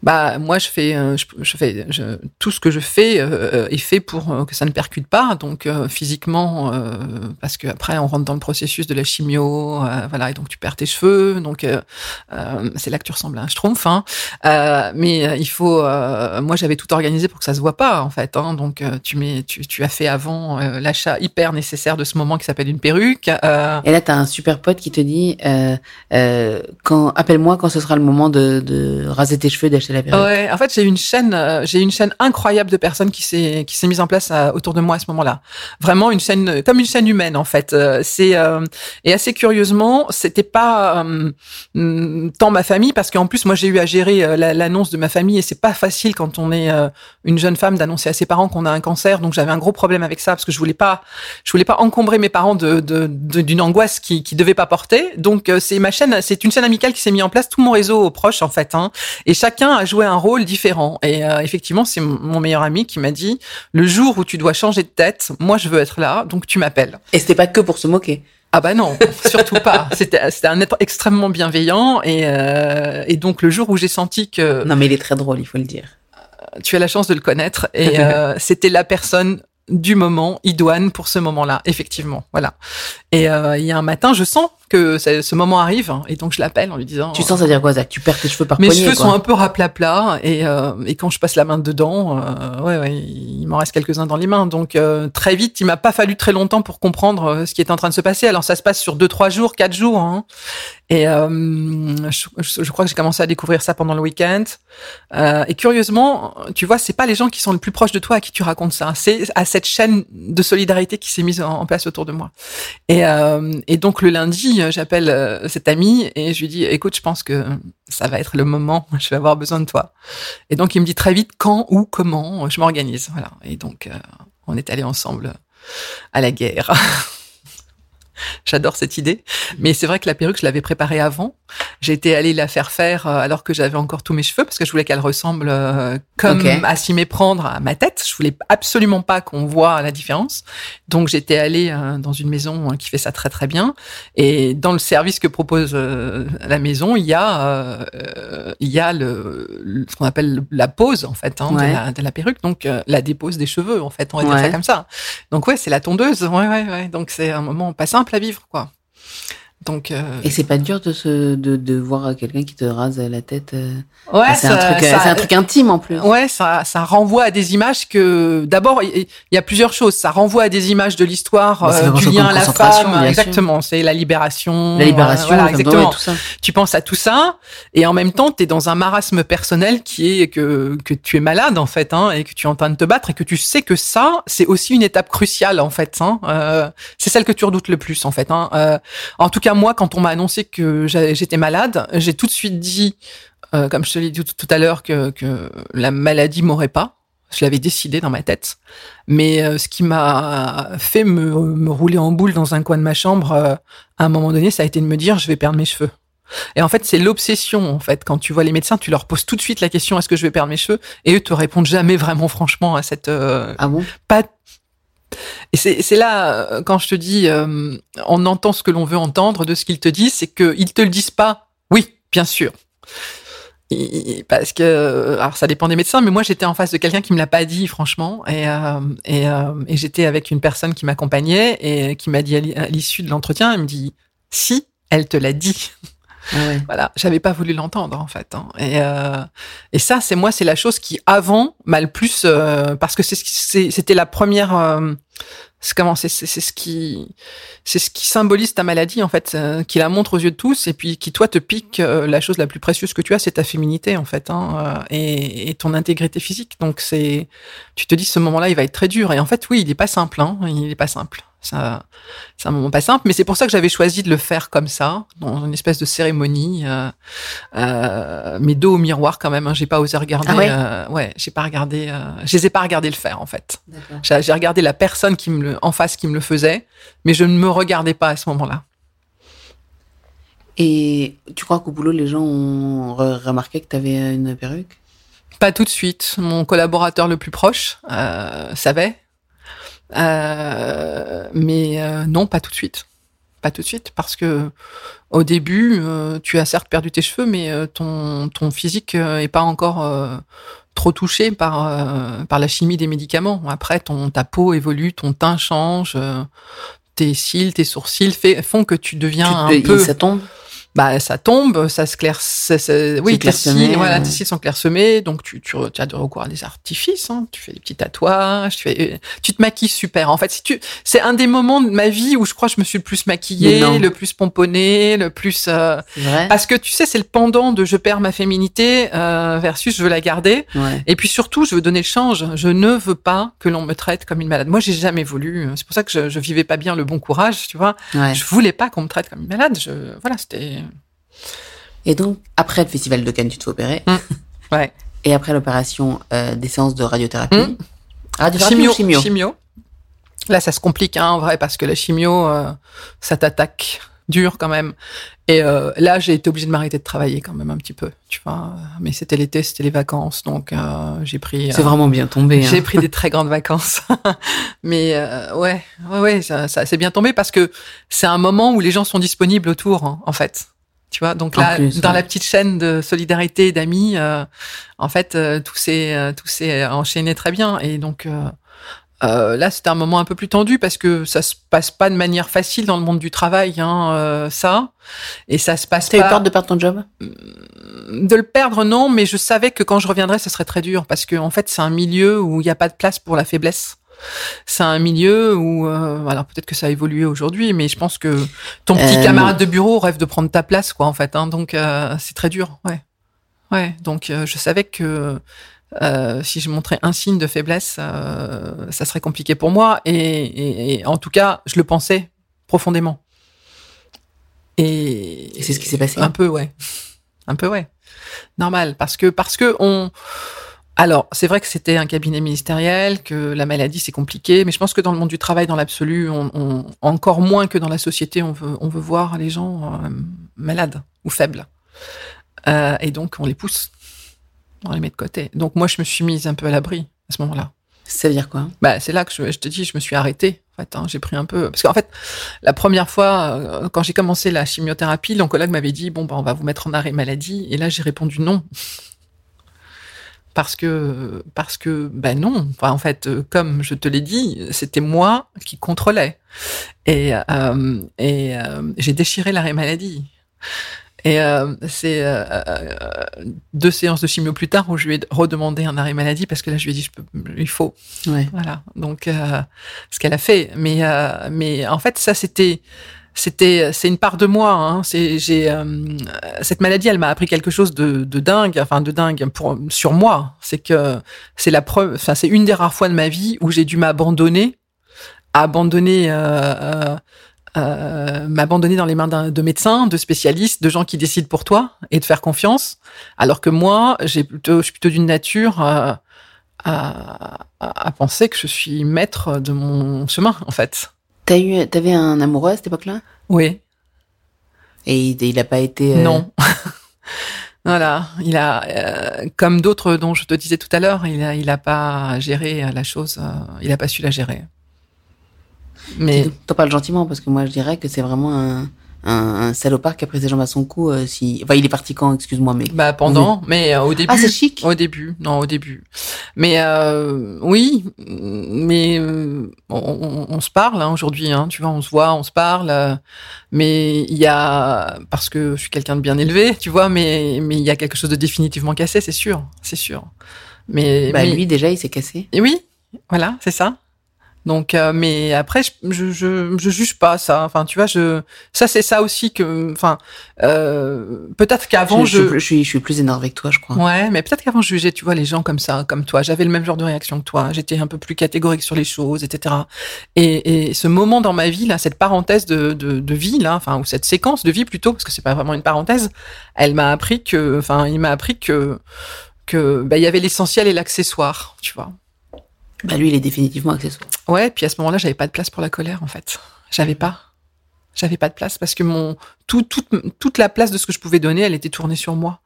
Bah moi je fais euh, je, fais je- tout ce que je fais euh, est fait pour euh, que ça ne percute pas donc euh, physiquement euh, parce que après on rentre dans le processus de la chimio euh, voilà et donc tu perds tes cheveux donc euh, euh, c'est là que tu ressembles à un schtroumpf hein. Euh, mais euh, il faut euh, moi j'avais tout organisé pour que ça se voit pas en fait hein. donc euh, tu mets tu, tu as fait avant euh, l'achat hyper nécessaire de ce moment qui s'appelle une perruque euh, Et là t'as un super pote qui te dit euh, euh, quand appelle-moi quand ce sera le moment de, de raser tes cheveux, d'acheter Ouais, en fait, j'ai une chaîne, euh, j'ai une chaîne incroyable de personnes qui s'est qui s'est mise en place euh, autour de moi à ce moment-là. Vraiment une chaîne euh, comme une chaîne humaine en fait. C'est euh, et assez curieusement, c'était pas hum, tant ma famille parce qu'en plus moi j'ai eu à gérer la- l'annonce de ma famille et c'est pas facile quand on est une jeune femme d'annoncer à ses parents qu'on a un cancer. Donc j'avais un gros problème avec ça parce que je voulais pas je voulais pas encombrer mes parents de de- de- d'une angoisse qui qui devaient pas porter. Donc c'est ma chaîne, c'est une chaîne amicale qui s'est mis en place, tout mon réseau proche en fait. Hein, et chacun a joué un rôle différent. Et euh, effectivement, c'est mon mon meilleur ami qui m'a dit le jour où tu dois changer de tête, moi je veux être là, donc tu m'appelles. Et c'était pas que pour se moquer. Ah bah non, surtout pas. C'était c'était un être extrêmement bienveillant et euh, et donc le jour où j'ai senti que Non mais il est très drôle, il faut le dire. tu as la chance de le connaître et euh, c'était la personne du moment idoine pour ce moment-là, effectivement. Voilà. Et euh, il y a un matin, je sens que ce moment arrive. Et donc je l'appelle en lui disant. Tu sens ça dire quoi, Zach? Tu perds tes cheveux par Mes poignée, cheveux quoi? sont un peu raplapla et, euh, et quand je passe la main dedans, euh, ouais, ouais, il m'en reste quelques-uns dans les mains. Donc euh, très vite, il m'a pas fallu très longtemps pour comprendre euh, ce qui est en train de se passer. Alors ça se passe sur deux, trois jours, quatre jours. Hein. Et euh, je, je, crois que j'ai commencé à découvrir ça pendant le week-end. Euh, et curieusement, tu vois, c'est pas les gens qui sont le plus proches de toi à qui tu racontes ça. C'est à cette chaîne de solidarité qui s'est mise en, place autour de moi. Et, euh, donc le lundi, j'appelle euh, cet ami et je lui dis, écoute, je pense que ça va être le moment. Je vais avoir besoin de toi. Et donc il me dit très vite quand, où, comment. Je m'organise. Voilà. Et donc euh, on est allé ensemble à la guerre. J'adore cette idée. Mais c'est vrai que la perruque, je l'avais préparée avant. Été allée la faire faire euh, alors que j'avais encore tous mes cheveux parce que je voulais qu'elle ressemble euh, comme à s'y méprendre à ma tête. Je voulais absolument pas qu'on voit la différence. Donc j'étais allée euh, dans une maison euh, qui fait ça très très bien. Et dans le service que propose euh, la maison, il y a il y a le, le- ce qu'on appelle la pose en fait hein, Ouais. de, la, de la perruque. Donc la dépose des cheveux en fait. On va dire ça comme ça. Donc ouais, c'est la tondeuse. Ouais ouais ouais. Donc c'est un moment pas simple à vivre quoi. Donc euh, Et c'est pas dur de se de, de voir quelqu'un qui te rase la tête. euh, ouais, ah, c'est un truc, ça- un truc intime en plus. Ouais, ça, ça renvoie à des images que d'abord il y a plusieurs choses. Ça renvoie à des images de l'histoire Bah, euh, du lien à la femme. Exactement, c'est la libération. La libération, euh, voilà, comme dans- exactement. tout ça. Tu penses à tout ça et en même temps tu es dans un marasme personnel qui est que que tu es malade en fait hein, et que tu es en train de te battre et que tu sais que ça c'est aussi une étape cruciale en fait. Hein, Euh, c'est celle que tu redoutes le plus en fait. Hein. Euh, en tout cas moi quand on m'a annoncé que j'étais malade, j'ai tout de suite dit euh, comme je te l'ai dit tout, tout à l'heure, que, que la maladie m'aurait pas. Je l'avais décidé dans ma tête. Mais euh, ce qui m'a fait me, me rouler en boule dans un coin de ma chambre, euh, à un moment donné, ça a été de me dire, je vais perdre mes cheveux. Et en fait, c'est l'obsession, en fait. Quand tu vois les médecins, tu leur poses tout de suite la question, est-ce que je vais perdre mes cheveux? Et eux te répondent jamais vraiment franchement à cette, Ah bon? pas. Et c'est là, euh, quand je te dis, euh, on entend ce que l'on veut entendre de ce qu'ils te disent, c'est qu'ils te le disent pas. Oui, bien sûr. Parce que, alors ça dépend des médecins, mais moi j'étais en face de quelqu'un qui me l'a pas dit, franchement, et, euh, et, euh, j'étais avec une personne qui m'accompagnait et qui m'a dit à l'issue de l'entretien, elle me dit, si, elle te l'a dit. Ah ouais. Voilà, j'avais pas voulu l'entendre en fait. hein. Et, euh, et ça, c'est moi, c'est la chose qui avant m'a le plus euh, parce que c'est c'était la première. euh, c'est comment c'est ce qui c'est ce qui symbolise ta maladie en fait, euh, qui la montre aux yeux de tous et puis qui toi te pique euh, la chose la plus précieuse que tu as, c'est ta féminité en fait hein, euh, et, et ton intégrité physique. Donc c'est tu te dis ce moment-là, il va être très dur et en fait oui, il est pas simple. Hein, il est pas simple. C'est un moment pas simple, mais c'est pour ça que j'avais choisi de le faire comme ça, dans une espèce de cérémonie, euh, euh, mais dos au miroir quand même. Hein, j'ai pas osé regarder. Ah ouais euh, ouais, j'ai pas regardé. Euh, je les ai pas regardé le faire en fait. J'ai regardé la personne qui me le, en face qui me le faisait, mais je ne me regardais pas à ce moment-là. Et tu crois qu'au boulot, les gens ont re- remarqué que tu avais une perruque? Pas tout de suite. Mon collaborateur le plus proche savait, mais euh, non, pas tout de suite. Pas tout de suite, parce que au début, euh, tu as certes perdu tes cheveux, mais euh, ton ton physique euh, est pas encore euh, trop touché par euh, par la chimie des médicaments. Après, ton ta peau évolue, ton teint change. euh, tes cils, tes sourcils fait, font que tu deviens Tu un peu Ça tombe bah ça tombe, ça se claire, ça- ça- oui, tes cils, voilà, tes cils sont clairsemés, donc tu, tu, tu as de recours à des artifices, hein, tu fais des petits tatouages, tu fais, tu te maquilles super. En fait, si tu, c'est un des moments de ma vie où je crois que je me suis le plus maquillée, le plus pomponnée, le plus, euh, parce que tu sais, c'est le pendant de je perds ma féminité euh, versus je veux la garder. Ouais. Et puis surtout, je veux donner le change. Je ne veux pas que l'on me traite comme une malade. Moi, j'ai jamais voulu. C'est pour ça que je, je vivais pas bien le bon courage, tu vois. ouais. Je voulais pas qu'on me traite comme une malade. Je, voilà, c'était. Et donc, après le festival de Cannes, tu te fais opérer. Ouais. Et après l'opération, euh, des séances de radiothérapie. Hmm. Radiothérapie chimio, ou chimio, chimio. Là, ça se complique, hein, en vrai, parce que la chimio, euh, ça t'attaque dur quand même. Et euh, là, j'ai été obligée de m'arrêter de travailler quand même un petit peu, tu vois. Mais c'était l'été, c'était les vacances, donc euh, j'ai pris. C'est euh, vraiment bien tombé. hein. J'ai pris des très grandes vacances, mais ouais, ouais, ouais, ça, ça c'est bien tombé parce que c'est un moment où les gens sont disponibles autour, hein, en fait. Tu vois, donc là, plus, dans ouais. la petite chaîne de solidarité et d'amis, euh, en fait, euh, tout s'est euh, tout s'est enchaîné très bien et donc euh, Euh, là, c'était un moment un peu plus tendu parce que ça se passe pas de manière facile dans le monde du travail, hein, euh, ça. Et ça se passe T'as pas. eu peur de perdre ton job? De le perdre, non, mais je savais que quand je reviendrais, ce serait très dur parce que en fait, c'est un milieu où il n'y a pas de place pour la faiblesse. C'est un milieu où, euh, alors peut-être que ça a évolué aujourd'hui, mais je pense que ton petit Euh, camarade de bureau rêve de prendre ta place, quoi, en fait. Hein, donc euh, c'est très dur, ouais, ouais. Donc euh, je savais que euh, si je montrais un signe de faiblesse, euh, ça serait compliqué pour moi. Et, et- et en tout cas, je le pensais profondément. Et, Et c'est ce qui s'est passé Un peu, ouais. Un peu, ouais. Normal, parce que parce que on. Alors, c'est vrai que c'était un cabinet ministériel, que la maladie c'est compliqué, mais je pense que dans le monde du travail, dans l'absolu, on, on- encore moins que dans la société, on veut on veut voir les gens euh, malades ou faibles, Euh, et donc on les pousse, on les met de côté. Donc moi, je me suis mise un peu à l'abri à ce moment-là. Ça veut dire quoi? Bah, c'est là que je, je te dis, je me suis arrêtée. En fait, hein, j'ai pris un peu parce qu'en fait, la première fois euh, quand j'ai commencé la chimiothérapie, l'oncologue m'avait dit bon, bah, on va vous mettre en arrêt maladie, et là j'ai répondu non parce que parce que ben non. Enfin, en fait, euh, comme je te l'ai dit, c'était moi qui contrôlais et euh, et euh, j'ai déchiré l'arrêt maladie. Et euh, c'est deux séances de chimio plus tard où je lui ai redemandé un arrêt maladie parce que là je lui ai dit je peux, il faut Ouais. voilà, donc ce qu'elle a fait. Mais mais en fait, ça c'était c'était c'est une part de moi. Hein. C'est j'ai euh, cette maladie, elle m'a appris quelque chose de, de dingue, enfin de dingue pour sur moi. C'est que c'est la preuve, enfin c'est une des rares fois de ma vie où j'ai dû m'abandonner, abandonner. Euh, euh, euh, m'abandonner dans les mains de médecins, de spécialistes, de gens qui décident pour toi et de faire confiance. Alors que moi, j'ai plutôt, je suis plutôt d'une nature euh, à, à penser que je suis maître de mon chemin, en fait. T'as eu, t'avais un amoureux à cette époque-là? Oui, Et il, il a pas été. euh, non. voilà, il a, euh, comme d'autres dont je te disais tout à l'heure, il a, il a pas géré la chose, euh, il a pas su la gérer. Mais T'en parles gentiment parce que moi je dirais que c'est vraiment un, un, un salopard qui a pris ses jambes à son cou. euh, si... Enfin, il est parti quand, excuse-moi, mais. bah pendant, mais euh, au début. Ah, c'est chic Au début, non, au début. Mais euh, oui, mais euh, on, on- on se parle hein, aujourd'hui, hein, tu vois, on se voit, on se parle. euh, mais il y a, parce que je suis quelqu'un de bien élevé, tu vois, mais mais il y a quelque chose de définitivement cassé, c'est sûr, c'est sûr. Mais, Bah, mais- lui, déjà, il s'est cassé. et oui, voilà, c'est ça. Donc, euh, mais après, je, je, je, je juge pas ça. Enfin, tu vois, je, ça c'est ça aussi que, enfin, euh, peut-être qu'avant je, je, je, je suis, je suis plus énervé que toi, je crois. Ouais, mais peut-être qu'avant je jugeais, tu vois, les gens comme ça, comme toi. J'avais le même genre de réaction que toi. J'étais un peu plus catégorique sur les choses, etc. Et, et ce moment dans ma vie, là, cette parenthèse de, de, de vie, là, enfin, ou cette séquence de vie plutôt, parce que c'est pas vraiment une parenthèse, elle m'a appris que, enfin, il m'a appris que, que, bah, il y avait l'essentiel et l'accessoire, tu vois. Bah, lui, il est définitivement accessoire. Ouais, puis à ce moment-là, j'avais pas de place pour la colère, en fait. J'avais pas. J'avais pas de place parce que mon tout, toute toute la place de ce que je pouvais donner, elle était tournée sur moi.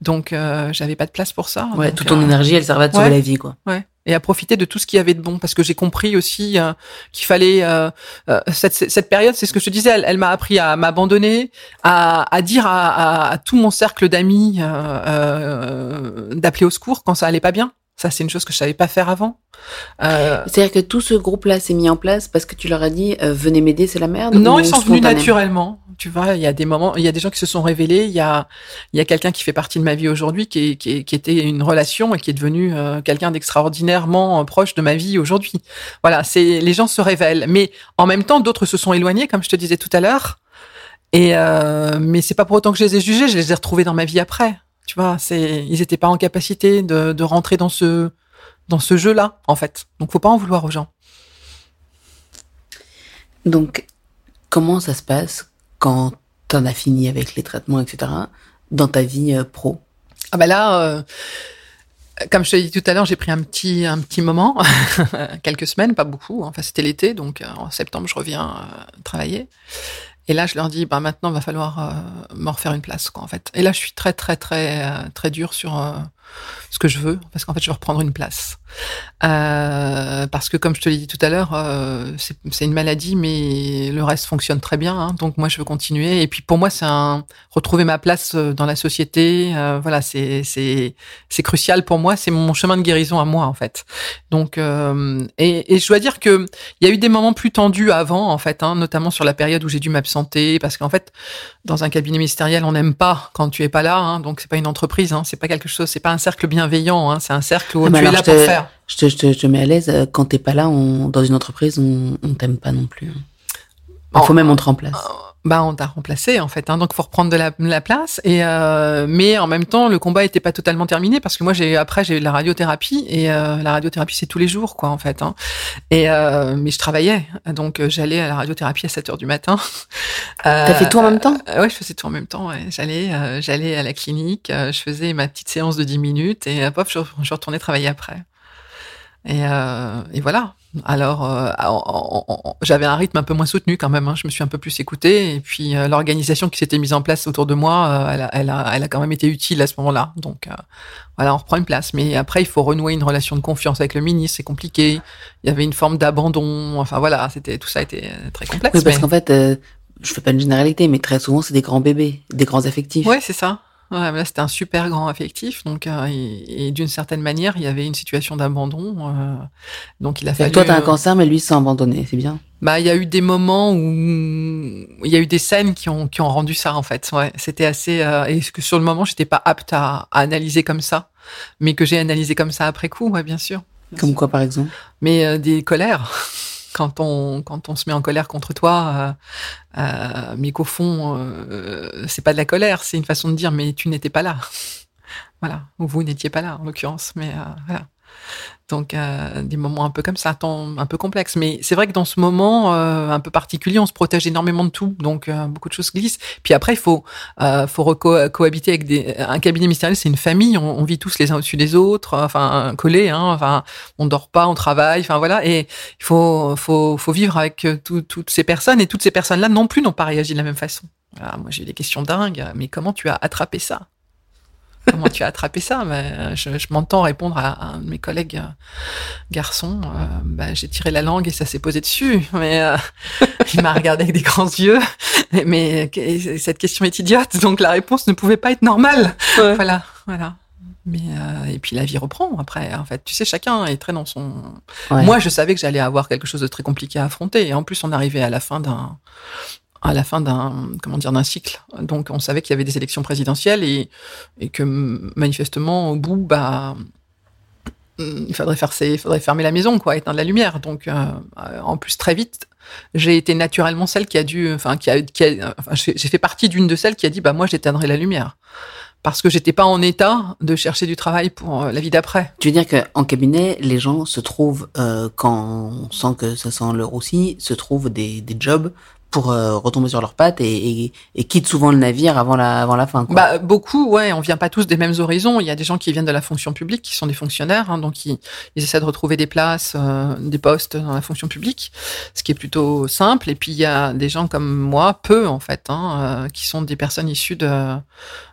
Donc euh, j'avais pas de place pour ça. Ouais, Donc, toute ton euh, énergie, elle servait à te sauver la vie, quoi. Ouais. Et à profiter de tout ce qu'il y avait de bon, parce que j'ai compris aussi euh, qu'il fallait euh, euh, cette, cette période, c'est ce que je te disais, elle, elle m'a appris à m'abandonner, à, à dire à, à, à tout mon cercle d'amis d'appeler au secours quand ça allait pas bien. Ça, c'est une chose que je savais pas faire avant. Euh, C'est-à-dire que tout ce groupe-là s'est mis en place parce que tu leur as dit euh, venez m'aider, c'est la merde. Non, ils sont venus naturellement. Tu vois, il y a des moments, il y a des gens qui se sont révélés. Il y a, il y a quelqu'un qui fait partie de ma vie aujourd'hui, qui, était une relation et qui est devenu euh, quelqu'un d'extraordinairement proche de ma vie aujourd'hui. Voilà, c'est les gens se révèlent, mais en même temps, d'autres se sont éloignés, comme je te disais tout à l'heure. Et mais c'est pas pour autant que je les ai jugés. Je les ai retrouvés dans ma vie après. Tu vois, c'est, ils étaient pas en capacité de, de rentrer dans ce, dans ce jeu-là, en fait. Donc, faut pas en vouloir aux gens. Donc, comment ça se passe quand t'en as fini avec les traitements, etc., dans ta vie euh, pro? Ah bah là, euh, comme je te l'ai dit tout à l'heure, j'ai pris un petit un petit moment, quelques semaines, pas beaucoup. Enfin, c'était l'été, donc euh, en septembre, je reviens euh, travailler. Et là, je leur dis, bah maintenant, va falloir euh, refaire une place, quoi, en fait. Et là, je suis très très très euh, très dur sur euh, ce que je veux, parce qu'en fait, je veux reprendre une place. Euh, parce que, comme je te l'ai dit tout à l'heure, euh, c'est une maladie, mais le reste fonctionne très bien. Hein, donc, moi, je veux continuer. Et puis, pour moi, c'est un retrouver ma place euh, dans la société. Euh, voilà, c'est c'est c'est crucial pour moi. C'est mon chemin de guérison à moi, en fait. Donc, euh, et, et, je dois dire que il y a eu des moments plus tendus avant, en fait, hein, notamment sur la période où j'ai dû m'absenter, parce qu'en fait, dans un cabinet ministériel, on n'aime pas quand tu es pas là. Hein, donc, c'est pas une entreprise. Hein, c'est pas quelque chose. C'est pas un cercle bienveillant. Hein, c'est un cercle où ah, tu es là pour faire. Je te, je te, je te mets à l'aise. Euh, quand t'es pas là, on, dans une entreprise, on, on t'aime pas non plus. Il faut même on te remplace. Bah, on t'a remplacé en fait, hein, donc faut reprendre de la, la place. Et euh, mais en même temps, le combat était pas totalement terminé parce que moi, j'ai après j'ai eu la radiothérapie et euh, la radiothérapie c'est tous les jours quoi en fait. Hein. Et euh, mais je travaillais, donc j'allais à la radiothérapie à 7 heures du matin. T'as fait tout en même temps? Ouais, je faisais tout en même temps. Ouais. J'allais j'allais à la clinique, je faisais ma petite séance de 10 minutes et pop, je, je retournais travailler après. Et, et voilà. Alors, euh, j'avais un rythme un peu moins soutenu quand même. Hein. Je me suis un peu plus écoutée. Et puis, euh, l'organisation qui s'était mise en place autour de moi, euh, elle, a, elle, a, elle, a, quand même été utile à ce moment-là. Donc, voilà, on reprend une place. Mais après, il faut renouer une relation de confiance avec le ministre. C'est compliqué. Il y avait une forme d'abandon. Enfin, voilà, c'était tout ça était très complexe. Oui, parce qu'en fait, je fais pas une généralité, mais très souvent, c'est des grands bébés, des grands affectifs. Oui, c'est ça. Ouais, là, c'était un super grand affectif, donc euh, et, et d'une certaine manière, il y avait une situation d'abandon. Euh, donc il a fallu. toi, t'as un euh, cancer, mais lui, s'est abandonné, c'est bien. Bah, il y a eu des moments où il y a eu des scènes qui ont qui ont rendu ça en fait. Ouais, c'était assez. Euh, et que sur le moment, j'étais pas apte à, à, analyser comme ça, mais que j'ai analysé comme ça après coup, ouais, bien sûr. comme quoi, par exemple? Mais euh, des colères quand on quand on se met en colère contre toi, euh, euh, mais qu'au fond euh, c'est pas de la colère, c'est une façon de dire mais tu n'étais pas là, voilà, ou vous n'étiez pas là en l'occurrence, mais voilà. Donc euh, des moments un peu comme ça, un peu complexes. Mais c'est vrai que dans ce moment euh, un peu particulier, on se protège énormément de tout, donc euh, beaucoup de choses glissent. Puis après, il faut faut cohabiter avec des, un cabinet ministériel, c'est une famille. On, vit tous les uns au-dessus des autres, enfin collés. Hein, enfin, on dort pas, on travaille. Enfin voilà, et il faut faut faut vivre avec tout, toutes ces personnes et toutes ces personnes-là non plus n'ont pas réagi de la même façon. Ah, moi, j'ai des questions dingues. Mais comment tu as attrapé ça? Comment tu as attrapé ça? Mais Je, je m'entends répondre à un de mes collègues euh, garçons. Euh, bah, j'ai tiré la langue et ça s'est posé dessus. Mais euh, il m'a regardé avec des grands yeux. Mais cette question est idiote, donc la réponse ne pouvait pas être normale. Ouais. Voilà, voilà. Mais euh, et puis la vie reprend après. En fait, tu sais, chacun est très dans son. Ouais. Moi, je savais que j'allais avoir quelque chose de très compliqué à affronter. Et en plus, on arrivait à la fin d'un à la fin d'un comment dire d'un cycle. Donc on savait qu'il y avait des élections présidentielles et, et que manifestement au bout bah il faudrait faire il faudrait fermer la maison quoi, éteindre la lumière. Donc euh, en plus très vite j'ai été naturellement celle qui a dû enfin qui a, qui a enfin, j'ai fait partie d'une de celles qui a dit bah moi j'éteindrai la lumière parce que j'étais pas en état de chercher du travail pour euh, la vie d'après. Tu veux dire qu'en cabinet, les gens se trouvent, euh, quand on sent que ça sent le roussi, se trouvent des, des jobs pour euh, retomber sur leurs pattes et, et, et, quittent souvent le navire avant la, avant la fin. Quoi. Bah, beaucoup, ouais, on vient pas tous des mêmes horizons. Il y a des gens qui viennent de la fonction publique, qui sont des fonctionnaires, hein, donc ils, ils, essaient de retrouver des places, euh, des postes dans la fonction publique, ce qui est plutôt simple. Et puis il y a des gens comme moi, peu en fait, hein, euh, qui sont des personnes issues de,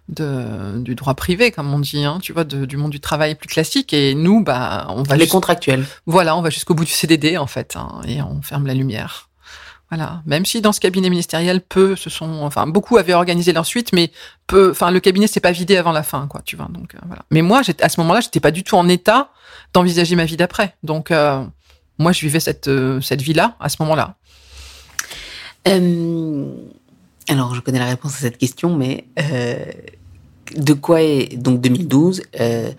de, du droit privé, comme on dit, hein, tu vois, de, du monde du travail plus classique. Et nous, bah, on va les contractuels. Voilà, on va jusqu'au bout du CDD en fait, hein, et on ferme la lumière. Voilà. Même si dans ce cabinet ministériel, peu se sont, enfin, beaucoup avaient organisé leur suite, mais peu, enfin, le cabinet s'est pas vidé avant la fin, quoi, tu vois. Donc, euh, voilà. Mais moi, à ce moment-là, j'étais pas du tout en état d'envisager ma vie d'après. Donc, euh, moi, je vivais cette, euh, cette vie-là, à ce moment-là. Euh, alors, je connais la réponse à cette question, mais, de quoi est, donc 2012, le,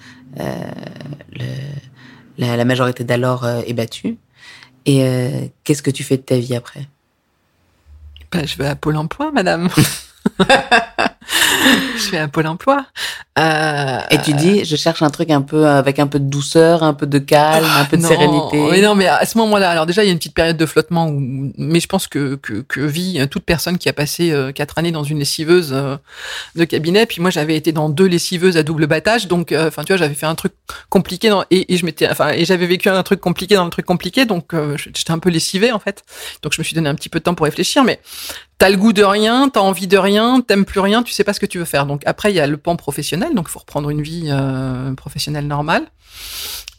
la, la, majorité d'alors est battue? Et qu'est-ce que tu fais de ta vie après? Ben, Je vais à Pôle emploi, madame. vais à Pôle emploi. Euh, et tu dis, je cherche un truc un peu avec un peu de douceur, un peu de calme, un peu de non, sérénité. Oui, non, mais à ce moment-là, alors déjà, il y a une petite période de flottement, où, mais je pense que, que, que vit toute personne qui a passé euh, quatre années dans une lessiveuse euh, de cabinet. Puis moi, j'avais été dans deux lessiveuses à double battage, donc, enfin, tu vois, j'avais fait un truc compliqué dans, et, et je m'étais, enfin, et j'avais vécu un truc compliqué dans le truc compliqué, donc j'étais un peu lessivée en fait. Donc je me suis donné un petit peu de temps pour réfléchir, mais t'as le goût de rien, t'as envie de rien, t'aimes plus rien, tu sais pas ce que tu veux faire. Donc après, il y a le pan professionnel, donc faut reprendre une vie euh, professionnelle normale.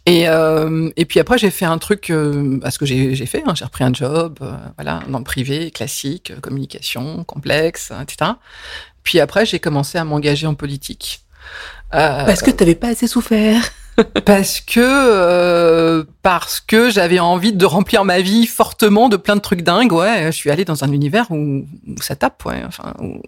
Et, euh, et puis après, j'ai fait un truc, euh, ce que j'ai fait, hein, j'ai repris un job, euh, voilà, dans le privé, classique, euh, communication, complexe, etc. Puis après, j'ai commencé à m'engager en politique. Parce que t'avais pas assez souffert. parce que euh, parce que j'avais envie de remplir ma vie fortement de plein de trucs dingues. Ouais, je suis allée dans un univers où, où ça tape, ouais. Enfin, où,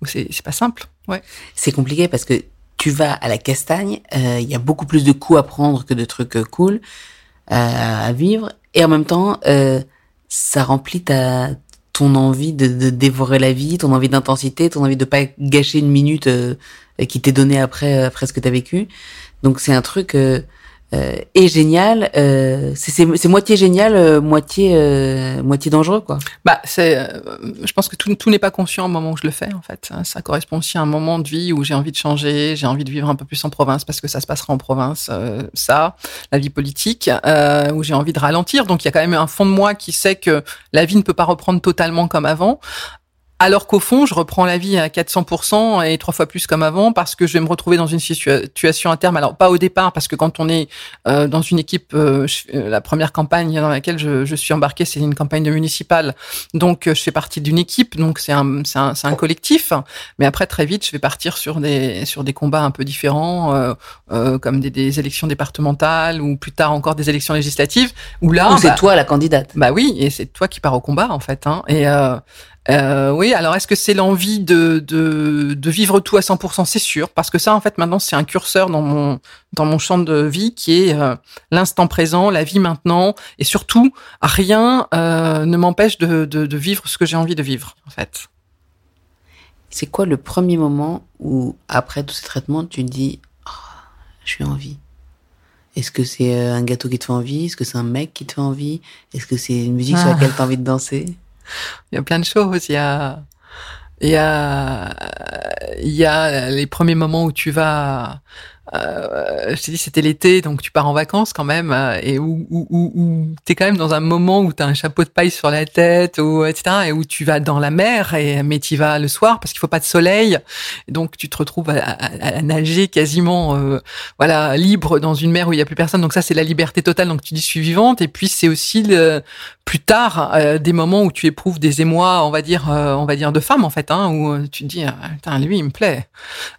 où c'est pas simple. Ouais. C'est compliqué parce que tu vas à la castagne, il y a beaucoup plus de coups à prendre que de trucs euh, cool euh, à vivre, et en même temps, euh, ça remplit ta ton envie de, de, dévorer la vie, ton envie d'intensité, ton envie de pas gâcher une minute euh, qui t'est donnée après après ce que t'as vécu. Donc c'est un truc euh, euh, et génial. Euh, c'est moitié génial, euh, moitié euh, moitié dangereux, quoi. Bah, c'est. euh, je pense que tout, tout n'est pas conscient au moment où je le fais, en fait. Ça correspond aussi à un moment de vie où j'ai envie de changer, j'ai envie de vivre un peu plus en province parce que ça se passera en province. ça, la vie politique, où j'ai envie de ralentir. Donc il y a quand même un fond de moi qui sait que la vie ne peut pas reprendre totalement comme avant. Alors qu'au fond, je reprends la vie à 400% et trois fois plus comme avant parce que je vais me retrouver dans une situa- situation à terme. Alors pas au départ parce que quand on est euh, dans une équipe, euh, je- euh, la première campagne dans laquelle je, je suis embarqué, c'est une campagne de municipale. Donc je fais partie d'une équipe, donc c'est un, c'est un, un collectif. Mais après très vite, je vais partir sur des sur des combats un peu différents, euh, euh, comme des, des élections départementales ou plus tard encore des élections législatives. Où là, c'est bah, toi la candidate. bah oui, et c'est toi qui pars au combat en fait. Hein. Et euh, oui, alors est-ce que c'est l'envie de, de, de vivre tout à 100% C'est sûr, parce que ça en fait maintenant c'est un curseur dans mon dans mon champ de vie qui est euh, l'instant présent, la vie maintenant, et surtout rien euh, ne m'empêche de, de, de vivre ce que j'ai envie de vivre en fait. C'est quoi le premier moment où, après tous ces traitements, tu te dis Ah, Je suis en vie Est-ce que c'est euh, un gâteau qui te fait envie? Est-ce que c'est un mec qui te fait envie? Est-ce que c'est une musique sur Ah. laquelle tu as envie de danser? Il y a plein de choses. Il y a, il y a, il y a les premiers moments où tu vas. Euh, je t'ai dit c'était l'été, donc tu pars en vacances quand même, euh, et où, où, où, où t'es quand même dans un moment où t'as un chapeau de paille sur la tête, ou etc., et où tu vas dans la mer, et mais tu vas le soir parce qu'il faut pas de soleil, donc tu te retrouves à, à- à nager quasiment, euh, voilà, libre dans une mer où il y a plus personne. Donc ça c'est la liberté totale. Donc tu dis je suis vivante, et puis c'est aussi le, plus tard euh, des moments où tu éprouves des émois, on va dire, euh, on va dire de femme en fait, hein, où euh, tu te dis, ah, putain, lui il me plaît,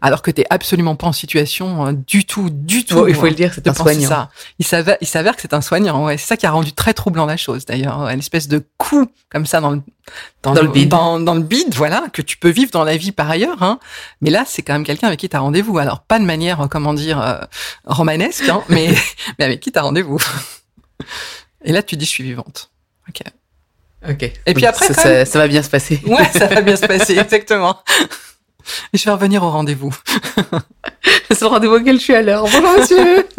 alors que t'es absolument pas en situation du tout, du tout. Oh, Il faut le dire, c'est un soignant. ça. Il s'avère, il s'avère que c'est un soignant. Ouais, c'est ça qui a rendu très troublant la chose d'ailleurs, ouais, une espèce de coup comme ça dans le Dans le bide. dans, dans le bide, voilà, que tu peux vivre dans la vie par ailleurs. Hein. Mais là, c'est quand même quelqu'un avec qui t'as rendez-vous. Alors pas de manière, euh, comment dire, euh, romanesque, hein, mais mais avec qui t'as rendez-vous. Et là, tu dis, je suis vivante. Ok. Ok. Et puis après, ça, ça- ça va bien se passer. Ouais, ça va bien se passer, exactement. Et je vais revenir au rendez-vous. C'est le rendez-vous auquel je suis à l'heure. Bonjour monsieur.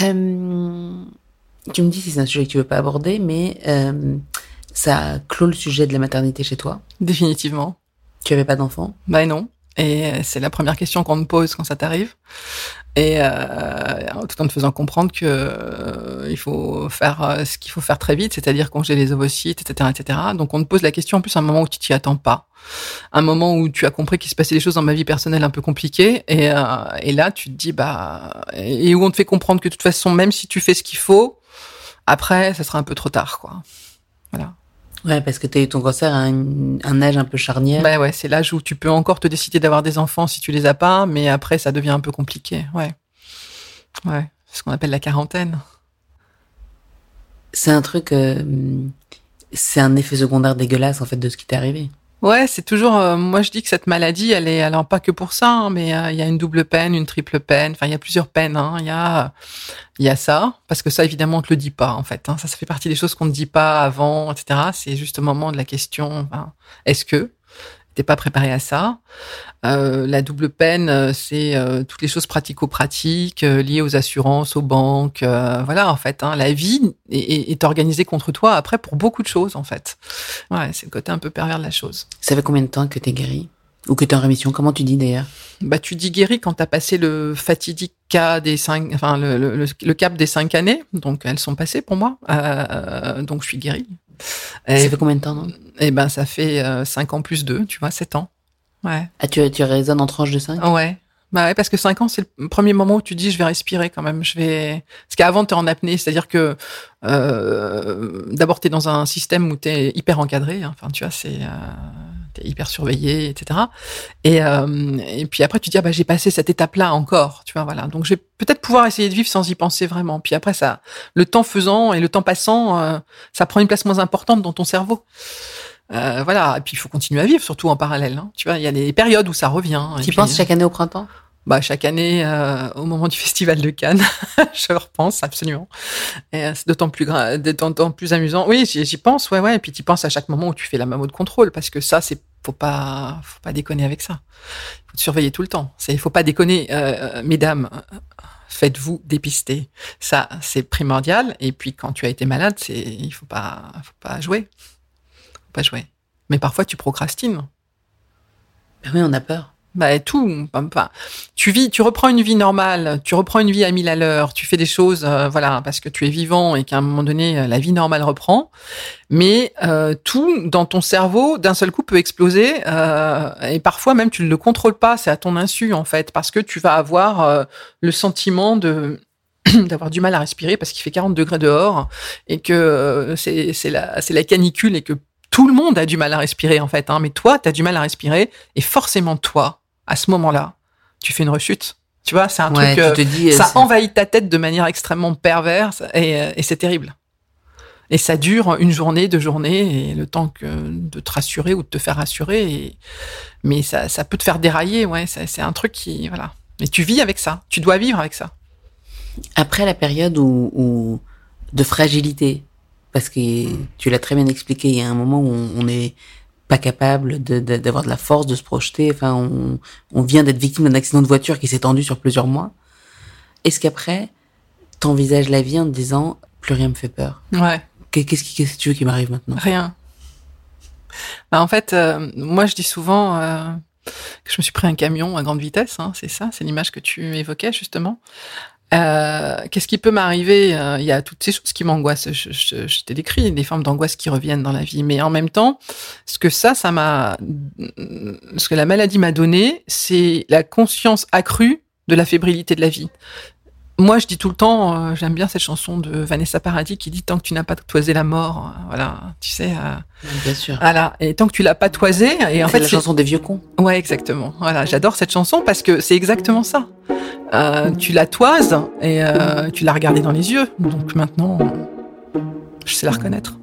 Euh, tu me dis si c'est un sujet que tu veux pas aborder, mais euh, ça clôt le sujet de la maternité chez toi. Définitivement. Tu avais pas d'enfant? Ben non. Et euh, c'est la première question qu'on te pose quand ça t'arrive. Et euh, tout en te faisant comprendre que euh, il faut faire euh, ce qu'il faut faire très vite, c'est-à-dire congeler les ovocytes, etc., etc. Donc on te pose la question en plus à un moment où tu t'y attends pas, un moment où tu as compris qu'il se passait des choses dans ma vie personnelle un peu compliquées, et, euh, et là tu te dis bah et où on te fait comprendre que de toute façon même si tu fais ce qu'il faut, après ça sera un peu trop tard quoi. Voilà. Ouais, parce que tu as eu ton cancer à un, un âge un peu charnière. Bah ouais, c'est l'âge où tu peux encore te décider d'avoir des enfants si tu les as pas, mais après ça devient un peu compliqué. Ouais. Ouais. C'est ce qu'on appelle la quarantaine. C'est un truc. euh, c'est un effet secondaire dégueulasse en fait de ce qui t'est arrivé. Ouais, c'est toujours. euh, moi, je dis que cette maladie, elle est alors pas que pour ça, hein, mais euh, il y a une double peine, une triple peine. Enfin, il y a plusieurs peines. hein. Il y a, il y a ça, parce que ça, évidemment, on te le dit pas en fait. hein. Ça, ça fait partie des choses qu'on ne dit pas avant, etc. C'est juste au moment de la question. Est-ce que t'es pas préparé à ça Euh, La double peine, euh, c'est euh, toutes les choses pratico-pratiques euh, liées aux assurances, aux banques. euh, voilà, en fait, hein, la vie est, est- organisée contre toi après pour beaucoup de choses, en fait. Ouais, c'est le côté un peu pervers de la chose. Ça fait combien de temps que t'es guéri Ou que t'es en rémission Comment tu dis d'ailleurs? Bah, tu dis guéri quand t'as passé le fatidique cas des cinq, enfin le, le, le- le cap des cinq années. Donc elles sont passées pour moi. Euh, donc je suis guérie. ça fait combien de temps, non Eh ben, ça fait 5 ans plus 2, tu vois, 7 ans. Ouais. Ah, tu, tu raisonnes en tranche de 5 Ouais. Bah ouais, parce que 5 ans, c'est le premier moment où tu dis je vais respirer quand même. Je vais. Parce qu'avant, tu es en apnée, c'est-à-dire que euh, d'abord, tu es dans un système où tu es hyper encadré. Hein. Enfin, tu vois, c'est. Euh, t'es hyper surveillé, etc. Et, euh, et puis après, tu dis, ah, bah, j'ai passé cette étape-là encore, tu vois, voilà. Donc, je vais peut-être pouvoir essayer de vivre sans y penser vraiment. Puis après, ça, le temps faisant et le temps passant, euh, ça prend une place moins importante dans ton cerveau. Euh, voilà. Et puis, il faut continuer à vivre, surtout en parallèle. Hein. Tu vois, il y a des périodes où ça revient. Tu penses chaque année au printemps? Bah, chaque année, euh, au moment du festival de Cannes, je repense absolument. Et euh, c'est d'autant plus d'autant plus amusant. Oui, j'y pense, ouais, ouais. Et puis tu penses à chaque moment où tu fais la mammo de contrôle, parce que ça, c'est faut pas, faut pas déconner avec ça. Faut te surveiller tout le temps. C'est, faut pas déconner, euh, euh mesdames. Faites-vous dépister. Ça, c'est primordial. Et puis quand tu as été malade, c'est, il faut pas, faut pas jouer, faut pas jouer. Mais parfois tu procrastines. Ben oui, on a peur bah tout tu vis tu reprends une vie normale tu reprends une vie à mille à l'heure tu fais des choses euh, voilà parce que tu es vivant et qu'à un moment donné euh, la vie normale reprend. Mais euh, tout dans ton cerveau d'un seul coup peut exploser euh, et parfois même tu ne le contrôles pas c'est à ton insu en fait parce que tu vas avoir le sentiment de d'avoir du mal à respirer parce qu'il fait 40 degrés dehors et que c'est la c'est la canicule et que tout le monde a du mal à respirer en fait, hein, mais toi, tu as du mal à respirer et forcément toi, à ce moment-là, tu fais une rechute. Tu vois, c'est un truc, euh, dis, ça envahit ta tête de manière extrêmement perverse et, euh, et c'est terrible. Et ça dure une journée, deux journées, et le temps que de te rassurer ou de te faire rassurer. Et... Mais ça, ça peut te faire dérailler, ouais. C'est un truc qui, voilà. Mais tu vis avec ça. Tu dois vivre avec ça. Après la période où, où de fragilité, parce que tu l'as très bien expliqué, il y a un moment où on n'est pas capable d'avoir de, de, la force, de se projeter. Enfin, on, on vient d'être victime d'un accident de voiture qui s'est tendu sur plusieurs mois. Est-ce qu'après, t'envisages la vie en te disant plus rien me fait peur? Ouais. Qu'est-ce qu que tu veux qui m'arrive maintenant? Rien. Bah, en fait, euh, moi je dis souvent euh, que je me suis pris un camion à grande vitesse. Hein, c'est ça, c'est l'image que tu évoquais justement. Euh, Qu'est-ce qui peut m'arriver euh, Il y a toutes ces choses qui m'angoissent. Je, je, je t'ai décrit des formes d'angoisse qui reviennent dans la vie, mais en même temps, ce que ça, ça m'a, ce que la maladie m'a donné, c'est la conscience accrue de la fébrilité de la vie. Moi, je dis tout le temps, euh, j'aime bien cette chanson de Vanessa Paradis qui dit tant que tu n'as pas toisé la mort, euh, voilà, tu sais. Euh, bien sûr. Voilà, et tant que tu l'as pas toisé, et en fait, la chanson des vieux cons. Ouais, exactement. Voilà, j'adore cette chanson parce que c'est exactement ça. Euh, tu la toises et tu l'as regardée dans les yeux. Donc maintenant, je sais la reconnaître.